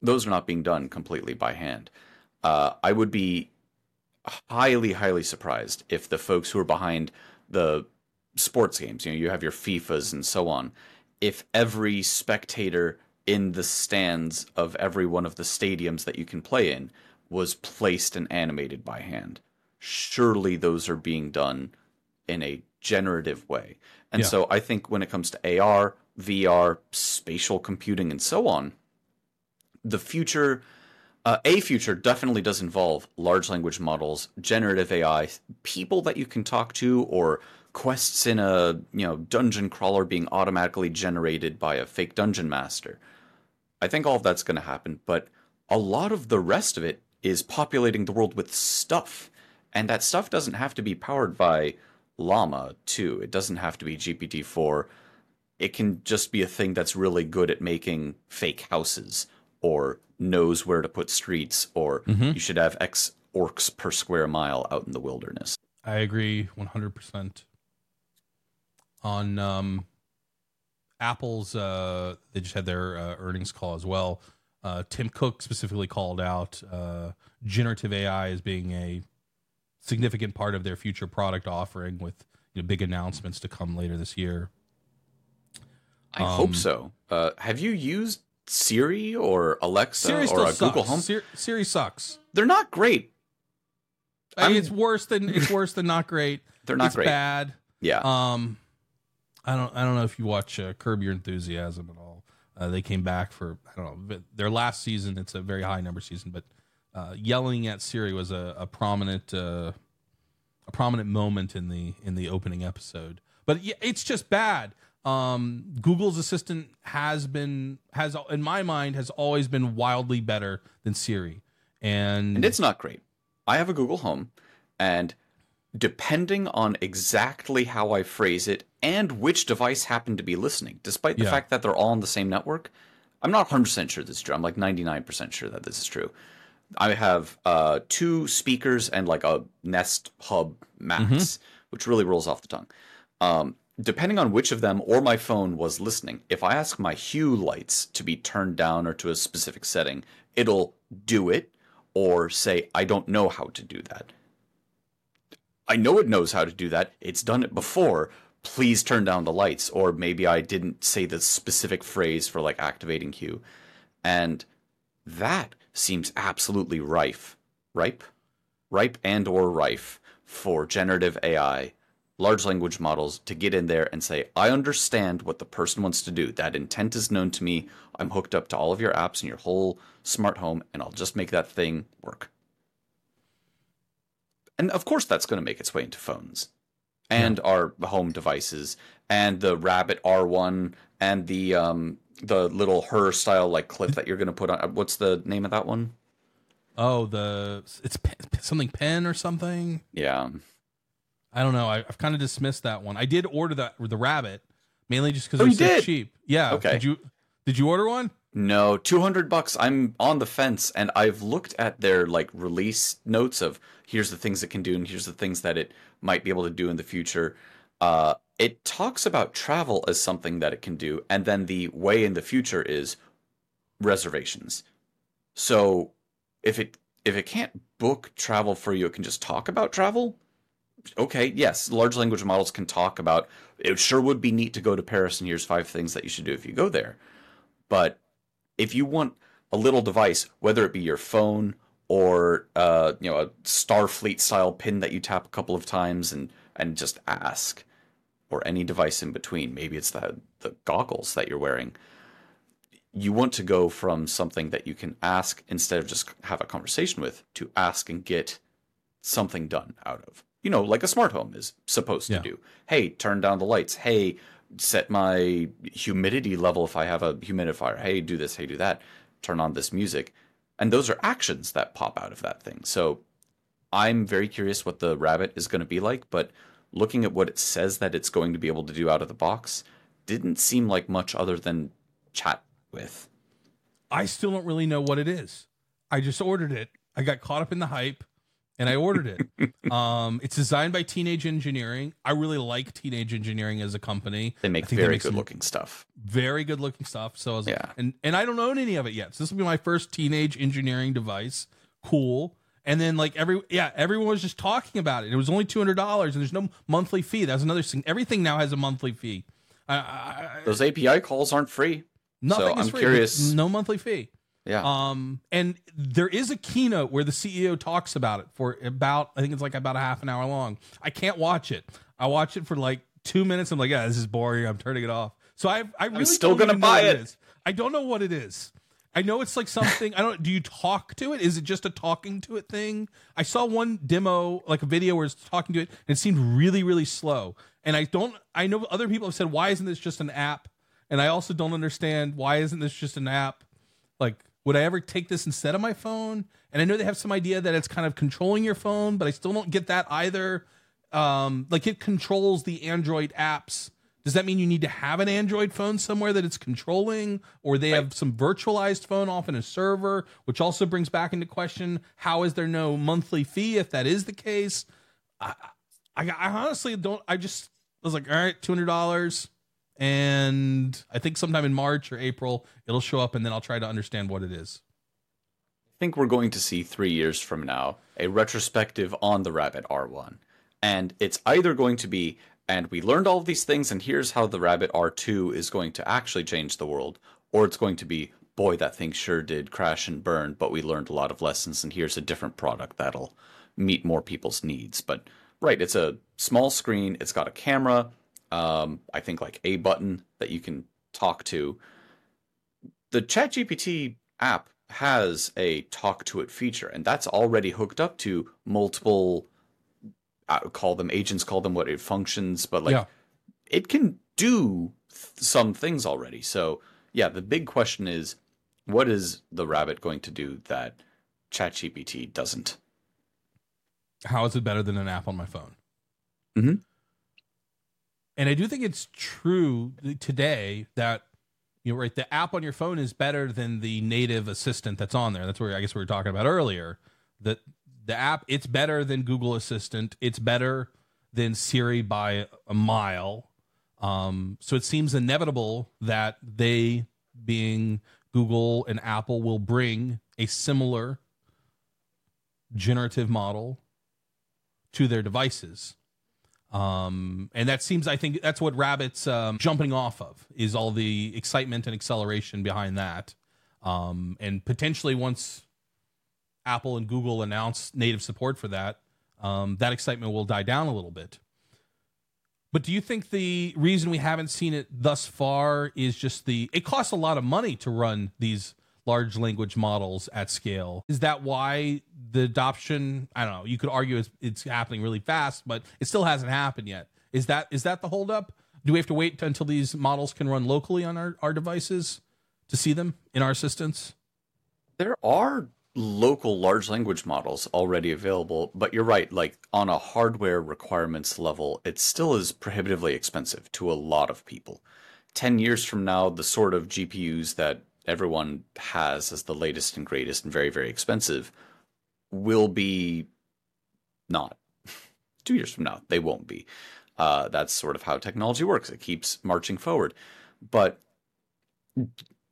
those are not being done completely by hand. Uh, I would be highly, highly surprised if the folks who are behind the sports games, you know, you have your FIFAs and so on, if every spectator in the stands of every one of the stadiums that you can play in was placed and animated by hand. Surely those are being done in a generative way. And yeah. so I think when it comes to AR, VR, spatial computing, and so on, the future, uh, a future definitely does involve large language models, generative AI, people that you can talk to, or quests in a you know dungeon crawler being automatically generated by a fake dungeon master. I think all of that's going to happen, but a lot of the rest of it is populating the world with stuff. And that stuff doesn't have to be powered by Llama 2. It doesn't have to be GPT 4. It can just be a thing that's really good at making fake houses or knows where to put streets or mm-hmm. you should have X orcs per square mile out in the wilderness. I agree 100%. On um, Apple's uh, they just had their uh, earnings call as well. Uh, Tim Cook specifically called out uh, generative AI as being a significant part of their future product offering, with you know, big announcements to come later this year. I um, hope so. Uh, have you used Siri or Alexa Siri or Google Home? Siri, Siri sucks. They're not great. I mean, it's worse than it's worse than not great. They're not it's great. bad. Yeah. Um, I don't I don't know if you watch uh, Curb Your Enthusiasm at all. Uh, they came back for I don't know their last season. It's a very high number season, but uh, yelling at Siri was a, a prominent uh, a prominent moment in the in the opening episode. But it's just bad. Um, Google's assistant has been has in my mind has always been wildly better than Siri, and, and it's not great. I have a Google Home, and depending on exactly how I phrase it and which device happened to be listening, despite the Yeah. fact that they're all on the same network, I'm not 100% sure this is true. I'm like 99% sure that this is true. I have uh, two speakers and like a Nest Hub Max, which really rolls off the tongue. Um, depending on which of them or my phone was listening, if I ask my hue lights to be turned down or to a specific setting, it'll do it or say, I don't know how to do that. I know it knows how to do that. It's done it before. Please turn down the lights. Or maybe I didn't say the specific phrase for like activating hue. And that seems absolutely rife, ripe, ripe and or rife for generative AI, large language models to get in there and say, I understand what the person wants to do. That intent is known to me. I'm hooked up to all of your apps and your whole smart home, and I'll just make that thing work. And of course, that's going to make its way into phones and our home devices and the Rabbit R1 and the um, the little her style like clip that you're going to put on. What's the name of that one? oh the it's something pen or something. Yeah. I don't know. I, I've kind of dismissed that one. I did order that the rabbit mainly just because Oh, it was so cheap. Yeah. Okay. Did you did you order one? No, 200 bucks. I'm on the fence and I've looked at their like release notes of here's the things it can do and here's the things that it might be able to do in the future. Uh it talks about travel as something that it can do and then the way in the future is reservations. So if it if it can't book travel for you, it can just talk about travel. Okay, yes, large language models can talk about it sure would be neat to go to Paris and here's five things that you should do if you go there. But if you want a little device, whether it be your phone or uh, you know a Starfleet style pin that you tap a couple of times and and just ask, or any device in between, maybe it's the the goggles that you're wearing. You want to go from something that you can ask instead of just have a conversation with to ask and get something done out of. You know, like a smart home is supposed Yeah. to do. Hey, turn down the lights. Hey, set my humidity level if I have a humidifier. Hey, do this, hey, do that. Turn on this music. And those are actions that pop out of that thing. So I'm very curious what the rabbit is going to be like, but looking at what it says that it's going to be able to do out of the box didn't seem like much other than chat with. I still don't really know what it is. I just ordered it. I got caught up in the hype and I ordered it. um, it's designed by Teenage Engineering. I really like Teenage Engineering as a company. They make very makes good some looking stuff. very good looking stuff. So I was like, Yeah. and and I don't own any of it yet. So this will be my first Teenage Engineering device. Cool. And then like every yeah, everyone was just talking about it. It was only two hundred dollars, and there's no monthly fee. That's another thing. Everything now has a monthly fee. I, I, Those API calls aren't free. nothing so is I'm free. curious- No monthly fee. Yeah. Um, and there is a keynote where the CEO talks about it for about, I think it's like about a half an hour long. I can't watch it. I watch it for like two minutes. I'm like, yeah, this is boring. I'm turning it off. So I, I really still don't gonna buy it. is. I don't know what it is. I know it's like something. I don't. Do you talk to it? Is it just a talking to it thing? I saw one demo, like a video where it's talking to it, and it seemed really, really slow. And I don't. I know other people have said, "Why isn't this just an app?" And I also don't understand why isn't this just an app? Like, would I ever take this instead of my phone? And I know they have some idea that it's kind of controlling your phone, but I still don't get that either. Um, like it controls the Android apps. Does that mean you need to have an Android phone somewhere that it's controlling, or they have some virtualized phone off in a server, which also brings back into question how is there no monthly fee if that is the case? I, I, I honestly don't. I just was like, all right, two hundred dollars, and I think sometime in March or April it'll show up, and then I'll try to understand what it is. I think we're going to see three years from now a retrospective on the Rabbit R1. And it's either going to be, and we learned all of these things, and here's how the Rabbit R2 is going to actually change the world, or it's going to be, boy, that thing sure did crash and burn, but we learned a lot of lessons, and here's a different product that'll meet more people's needs. But right, it's a small screen. It's got a camera. Um, I think like a button that you can talk to. The ChatGPT app has a talk to it feature, and that's already hooked up to multiple. I call them agents, call them what it functions, but like Yeah. it can do th- some things already. So yeah, the big question is, what is the rabbit going to do that ChatGPT doesn't? How is it better than an app on my phone? Mhm. And I do think it's true today that you know, right, the app on your phone is better than the native assistant that's on there. That's where I guess we were talking about earlier. That the app, it's better than Google Assistant. It's better than Siri by a mile. Um, so it seems inevitable that they, being Google and Apple, will bring a similar generative model to their devices. Um, and that seems, I think, that's what Rabbit's um, jumping off of is all the excitement and acceleration behind that. Um, and potentially once Apple and Google announce native support for that, um, that excitement will die down a little bit. But do you think the reason we haven't seen it thus far is just the it costs a lot of money to run these large language models at scale? Is that why the adoption? I don't know. You could argue it's, it's happening really fast, but it still hasn't happened yet. Is that is that the holdup? Do we have to wait until these models can run locally on our, our devices to see them in our assistants? There are local large language models already available, but you're right, like on a hardware requirements level, it still is prohibitively expensive to a lot of people. 10 years from now, the sort of GPUs that everyone has as the latest and greatest and very, very expensive will be not. Two years from now, they won't be. Uh, that's sort of how technology works. It keeps marching forward. But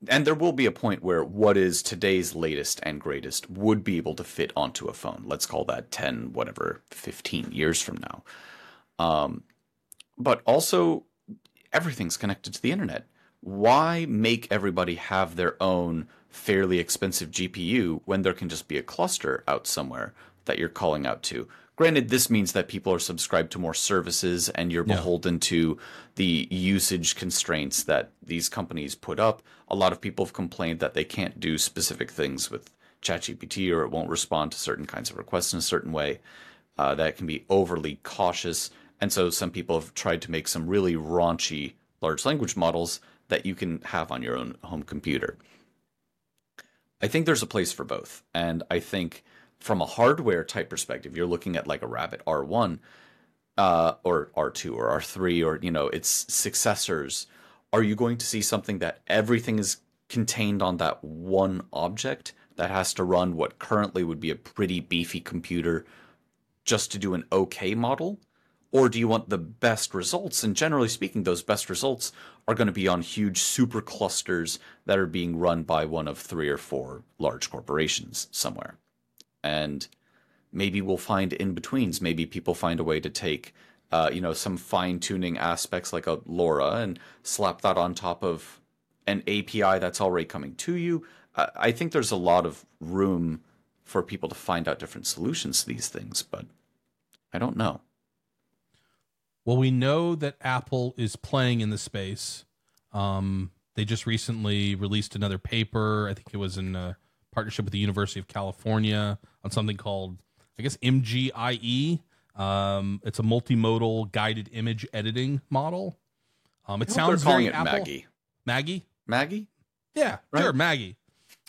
and there will be a point where what is today's latest and greatest would be able to fit onto a phone. Let's call that 10, whatever, 15 years from now. Um, but also, everything's connected to the internet. Why make everybody have their own fairly expensive GPU when there can just be a cluster out somewhere that you're calling out to? Granted, this means that people are subscribed to more services and you're Yeah. beholden to the usage constraints that these companies put up. A lot of people have complained that they can't do specific things with ChatGPT or it won't respond to certain kinds of requests in a certain way. Uh, that can be overly cautious. And so some people have tried to make some really raunchy large language models that you can have on your own home computer. I think there's a place for both. And I think from a hardware type perspective, you're looking at like a Rabbit R1 uh, or R2 or R3 or, you know, its successors. Are you going to see something that everything is contained on that one object that has to run what currently would be a pretty beefy computer just to do an okay model? Or do you want the best results? And generally speaking, those best results are going to be on huge super clusters that are being run by one of three or four large corporations somewhere. And maybe we'll find in betweens. Maybe people find a way to take, uh, you know, some fine tuning aspects like a LoRA and slap that on top of an API that's already coming to you. I I think there's a lot of room for people to find out different solutions to these things, but I don't know. Well, we know that Apple is playing in the space. Um, they just recently released another paper. I think it was in a partnership with the University of California on something called, I guess, MGIE. Um, it's a multimodal guided image editing model. Um, it sounds very it Apple. Maggie. Maggie. Maggie? Yeah, Right. sure, Maggie.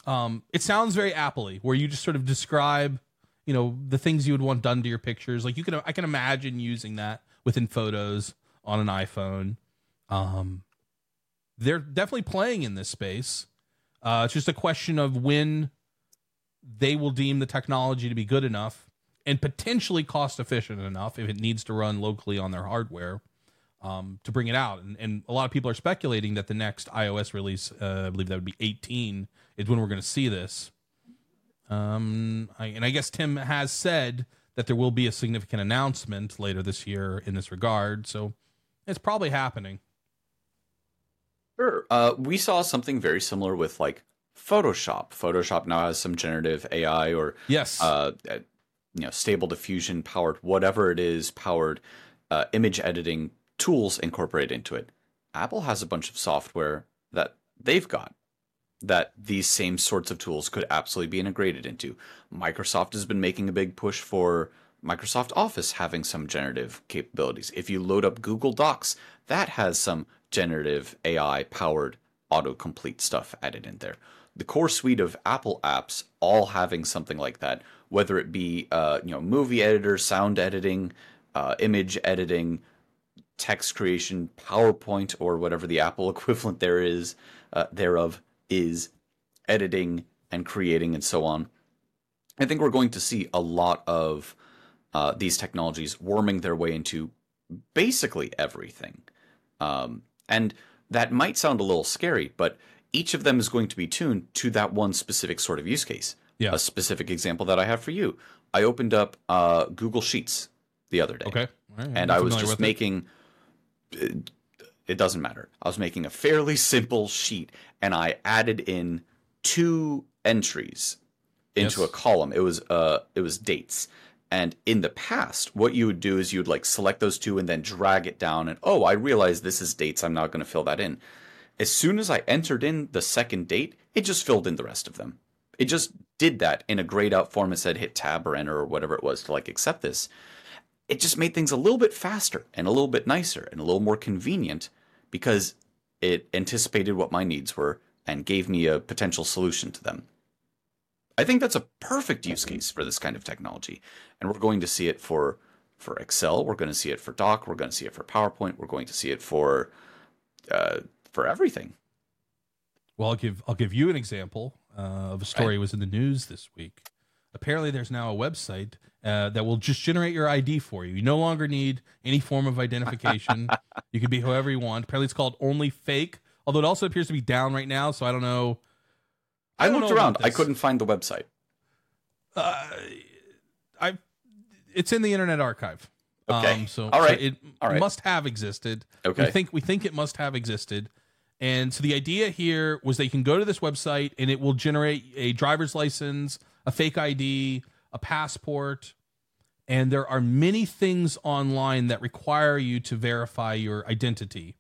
Um, it sounds very Apple-y, where you just sort of describe, you know, the things you would want done to your pictures. Like you can, I can imagine using that within photos on an iPhone. Um, they're definitely playing in this space. Uh, it's just a question of when they will deem the technology to be good enough and potentially cost efficient enough if it needs to run locally on their hardware um, to bring it out. And, and a lot of people are speculating that the next iOS release, uh, I believe that would be 18, is when we're going to see this. Um, I, and I guess Tim has said that there will be a significant announcement later this year in this regard. So it's probably happening. Sure. Uh, we saw something very similar with like Photoshop. Photoshop now has some generative AI or Yes. uh, you know stable diffusion powered whatever it is powered uh, image editing tools incorporated into it. Apple has a bunch of software that they've got that these same sorts of tools could absolutely be integrated into. Microsoft has been making a big push for Microsoft Office having some generative capabilities. If you load up Google Docs, that has some generative AI powered autocomplete stuff added in there. The core suite of Apple apps all having something like that, whether it be uh, you know movie editor, sound editing, uh, image editing, text creation, PowerPoint, or whatever the Apple equivalent there is uh, thereof is editing and creating and so on. I think we're going to see a lot of uh, these technologies worming their way into basically everything. Um, and that might sound a little scary, but each of them is going to be tuned to that one specific sort of use case. Yeah. A specific example that I have for you. I opened up uh, Google Sheets the other day. Okay. And I was just making. It. It doesn't matter. I was making a fairly simple sheet, and I added in two entries into Yes. a column. It was uh, it was dates. And in the past, what you would do is you would like select those two and then drag it down. And oh, I realize this is dates. I'm not going to fill that in. As soon as I entered in the second date, it just filled in the rest of them. It just did that in a grayed out form and said hit tab or enter or whatever it was to like accept this. It just made things a little bit faster and a little bit nicer and a little more convenient because it anticipated what my needs were and gave me a potential solution to them. I think that's a perfect use case for this kind of technology, and we're going to see it for for Excel. We're going to see it for Doc. We're going to see it for PowerPoint. We're going to see it for uh, for everything. Well, I'll give I'll give you an example uh, of a story that was in the news this week. Apparently, there's now a website uh, that will just generate your ID for you. You no longer need any form of identification. you can be whoever you want. Apparently, it's called Only Fake. Although it also appears to be down right now, so I don't know. I, don't looked know around. I couldn't find the website. Uh, I, it's in the Internet Archive. Okay. Um, so All right. so it All right. must have existed. Okay. We think we think it must have existed. And so the idea here was they can go to this website and it will generate a driver's license, a fake ID, a passport, and there are many things online that require you to verify your identity.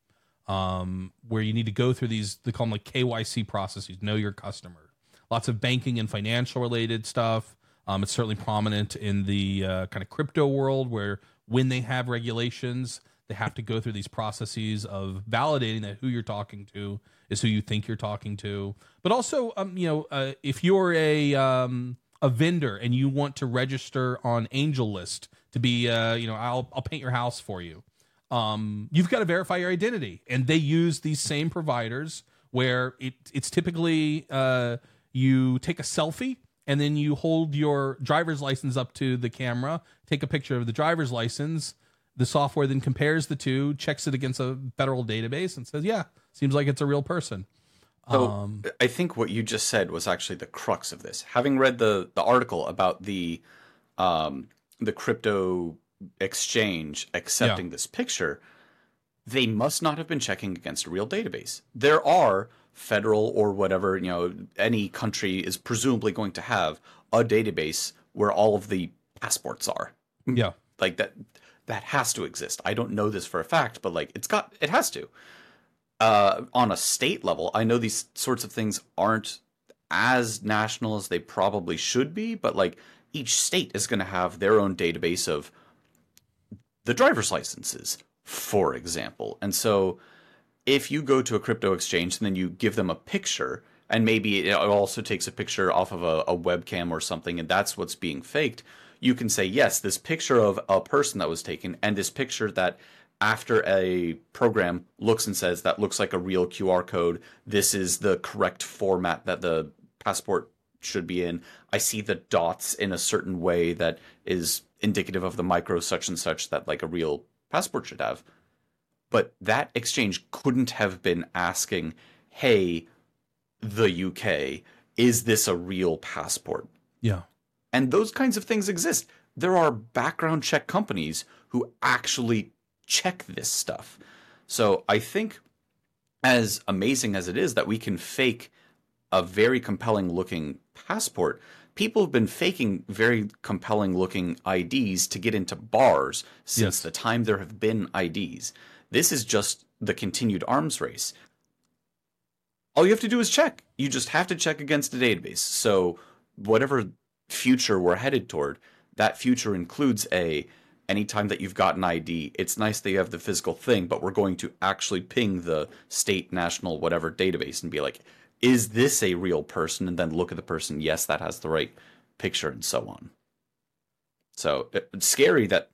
Um, where you need to go through these, they call them like KYC processes, know your customer. Lots of banking and financial related stuff. Um, it's certainly prominent in the uh, kind of crypto world where when they have regulations, they have to go through these processes of validating that who you're talking to is who you think you're talking to. But also, um, you know, uh, if you're a um, a vendor and you want to register on Angie's List to be, uh, you know, I'll I'll paint your house for you. Um, you've got to verify your identity, and they use these same providers where it it's typically uh, you take a selfie and then you hold your driver's license up to the camera, take a picture of the driver's license. The software then compares the two, checks it against a federal database, and says, "Yeah, seems like it's a real person." So Um, I think what you just said was actually the crux of this. Having read the the article about the um, the crypto exchange accepting this picture, they must not have been checking against a real database. There are federal or whatever you know any country is presumably going to have a database where all of the passports are. Yeah, like that that has to exist. I don't know this for a fact but like it's got it has to uh on a state level i know these sorts of things aren't as national as they probably should be but like each state is going to have their own database of the driver's licenses for example. And so if you go to a crypto exchange and then you give them a picture and maybe it also takes a picture off of a, a webcam or something and that's what's being faked you can say yes this picture of a person that was taken and this picture that after a program looks and says that looks like a real qr code this is the correct format that the passport should be in i see the dots in a certain way that is indicative of the micro such and such that like a real passport should have but that exchange couldn't have been asking, hey, the UK, is this a real passport? yeah, And those kinds of things exist. There are background check companies who actually check this stuff. So I think, as amazing as it is that we can fake a very compelling looking passport, people have been faking very compelling looking IDs to get into bars since Yes. the time there have been IDs. This is just the continued arms race. All you have to do is check. You just have to check against a database. So whatever future we're headed toward, that future includes a anytime that you've got an ID, it's nice that you have the physical thing, but we're going to actually ping the state, national, whatever database and be like, is this a real person? And then look at the person. Yes, that has the right picture and so on. So it's scary that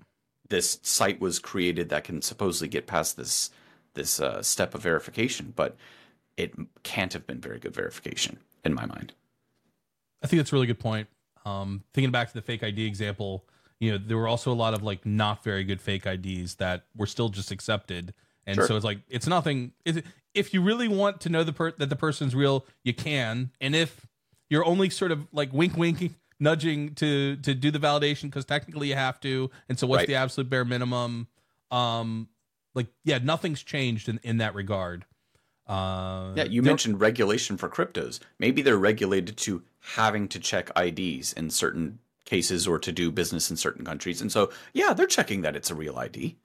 this site was created that can supposedly get past this this uh, step of verification, but it can't have been very good verification in my mind. I think that's a really good point. Um, thinking back to the fake ID example, you know, there were also a lot of like not very good fake IDs that were still just accepted, and Sure. so it's like it's nothing. It, if you really want to know the per- that the person's real, you can, and if you're only sort of like wink, winking, nudging to to do the validation because technically you have to, and so what's Right. the absolute bare minimum? Um, like yeah, nothing's changed in in that regard. Uh, Yeah, you mentioned regulation for cryptos. Maybe they're regulated to having to check IDs in certain cases or to do business in certain countries. And so, yeah, they're checking that it's a real ID,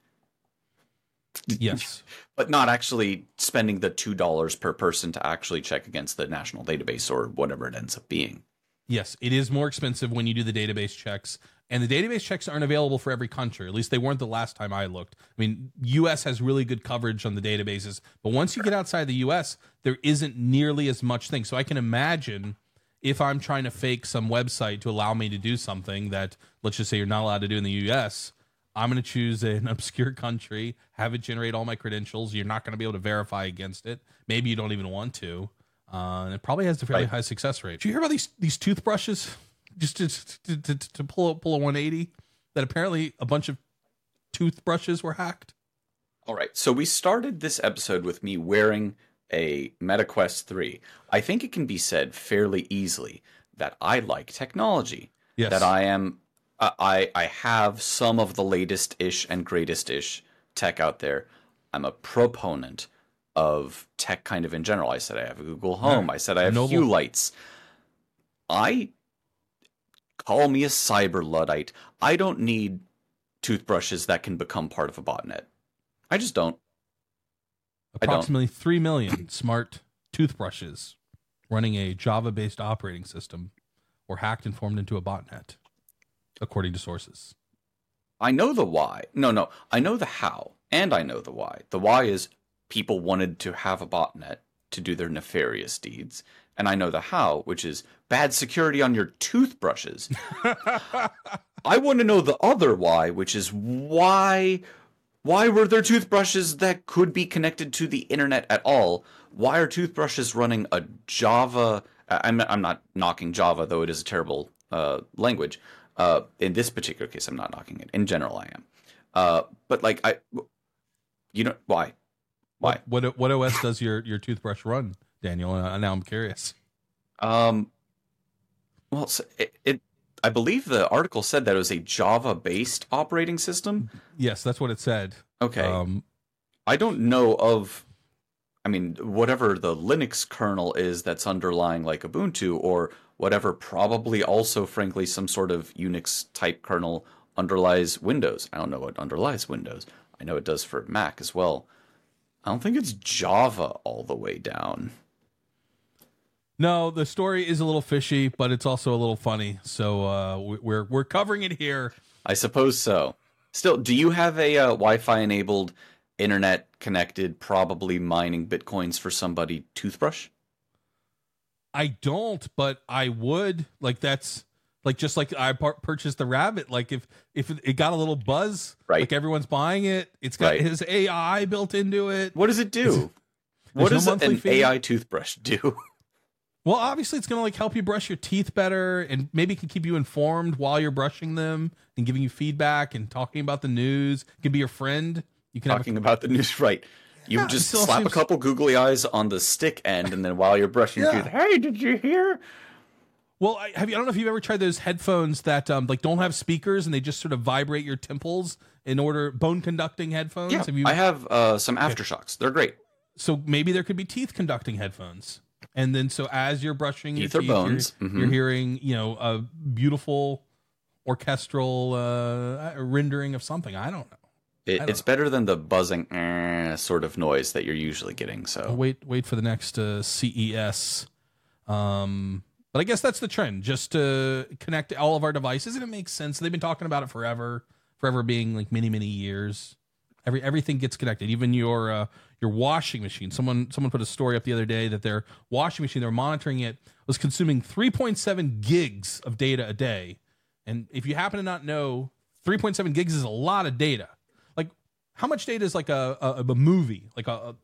yes. but not actually spending the $2 per person to actually check against the national database or whatever it ends up being. Yes, it is more expensive when you do the database checks. And the database checks aren't available for every country. At least they weren't the last time I looked. I mean, US has really good coverage on the databases, but once you get outside the US, there isn't nearly as much thing. So I can imagine if I'm trying to fake some website to allow me to do something that let's just say you're not allowed to do in the US, I'm going to choose an obscure country, have it generate all my credentials. You're not going to be able to verify against it. Maybe you don't even want to. Uh, and it probably has a fairly Right. high success rate. Did you hear about these these toothbrushes? Just to to, to, to pull a, pull a 180 that apparently a bunch of toothbrushes were hacked. All right. So we started this episode with me wearing a MetaQuest 3. I think it can be said fairly easily that I like technology. Yes. That I am I I have some of the latest ish and greatest ish tech out there. I'm a proponent of tech kind of in general. I said I have a Google Home. I said I have Noble. Hue lights. I call me a cyber luddite. I don't need toothbrushes that can become part of a botnet. I just don't. Approximately 3 million smart toothbrushes running a Java based operating system were hacked and formed into a botnet, according to sources. I know the why. No, no. I know the how, and I know the why. The why is people wanted to have a botnet to do their nefarious deeds. And I know the how, which is bad security on your toothbrushes. I want to know the other why, which is why why were there toothbrushes that could be connected to the internet at all? Why are toothbrushes running a Java? I'm I'm not knocking Java, though it is a terrible uh, language. Uh, in this particular case, I'm not knocking it. In general, I am. Uh, but like I, you know why? Why? What, what what OS does your your toothbrush run, Daniel? Uh, now I'm curious. Um, well, it, it I believe the article said that it was a Java-based operating system. Yes, that's what it said. Okay. Um, I don't know of I mean whatever the Linux kernel is that's underlying like Ubuntu or whatever probably also frankly some sort of Unix type kernel underlies Windows. I don't know what underlies Windows. I know it does for Mac as well. I don't think it's Java all the way down. No, the story is a little fishy, but it's also a little funny. So uh, we- we're we're covering it here. I suppose so. Still, do you have a uh, Wi-Fi enabled, internet connected, probably mining bitcoins for somebody toothbrush? I don't, but I would. Like that's like just like I par- purchased the rabbit. Like if if it got a little buzz, Right. Like everyone's buying it. It's got Right. his AI built into it. What does it do? What There's does no an fee? AI toothbrush do? Well, obviously, it's gonna like help you brush your teeth better, and maybe it can keep you informed while you're brushing them, and giving you feedback and talking about the news. It can be your friend. You can have a Talking about the news, right? You Yeah, just slap seems- a couple googly eyes on the stick end, and then while you're brushing your teeth, hey, did you hear? Well, I, have you? I don't know if you've ever tried those headphones that um like don't have speakers and they just sort of vibrate your temples in order bone conducting headphones. Yeah, have you? I have uh, some AfterShokz. They're great. so maybe there could be teeth conducting headphones. And then so as you're brushing your teeth, you're- bones. you're, Mhm. hearing you know a beautiful orchestral uh, rendering of something. I don't know. It, don't it's better than the buzzing eh, sort of noise that you're usually getting. I'll So wait wait for the next uh, CES. Um, but I guess that's the trend, just to connect all of our devices, and it makes sense. They've been talking about it forever, forever being like many many years. Every everything gets connected, even your uh, your washing machine. Someone someone put a story up the other day that their washing machine, they're monitoring it, was consuming 3.7 gigs of data a day. And if you happen to not know, 3.7 gigs is a lot of data. Like, how much data is like a a, a movie, like a,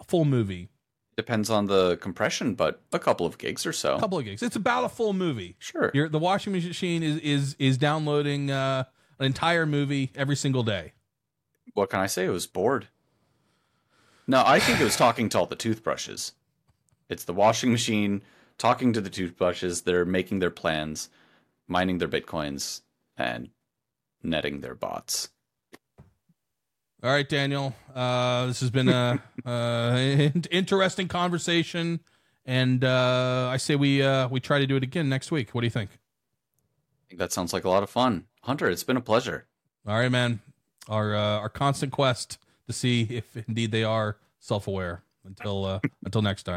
a full movie? depends on the compression, but a couple of gigs or so. A couple of gigs. It's about a full movie. Sure. Your the washing machine is is is downloading uh, an entire movie every single day. What can I say? It was bored. No, I think it was talking to all the toothbrushes. It's the washing machine talking to the toothbrushes. They're making their plans, mining their bitcoins, and netting their bots. All right, Daniel. Uh, this has been a uh, interesting conversation, and uh, I say we uh, we try to do it again next week. What do you think? I think that sounds like a lot of fun. Hunter, it's been a pleasure. All right, man. Our uh, our constant quest to see if indeed they are self aware. Until uh, until next time.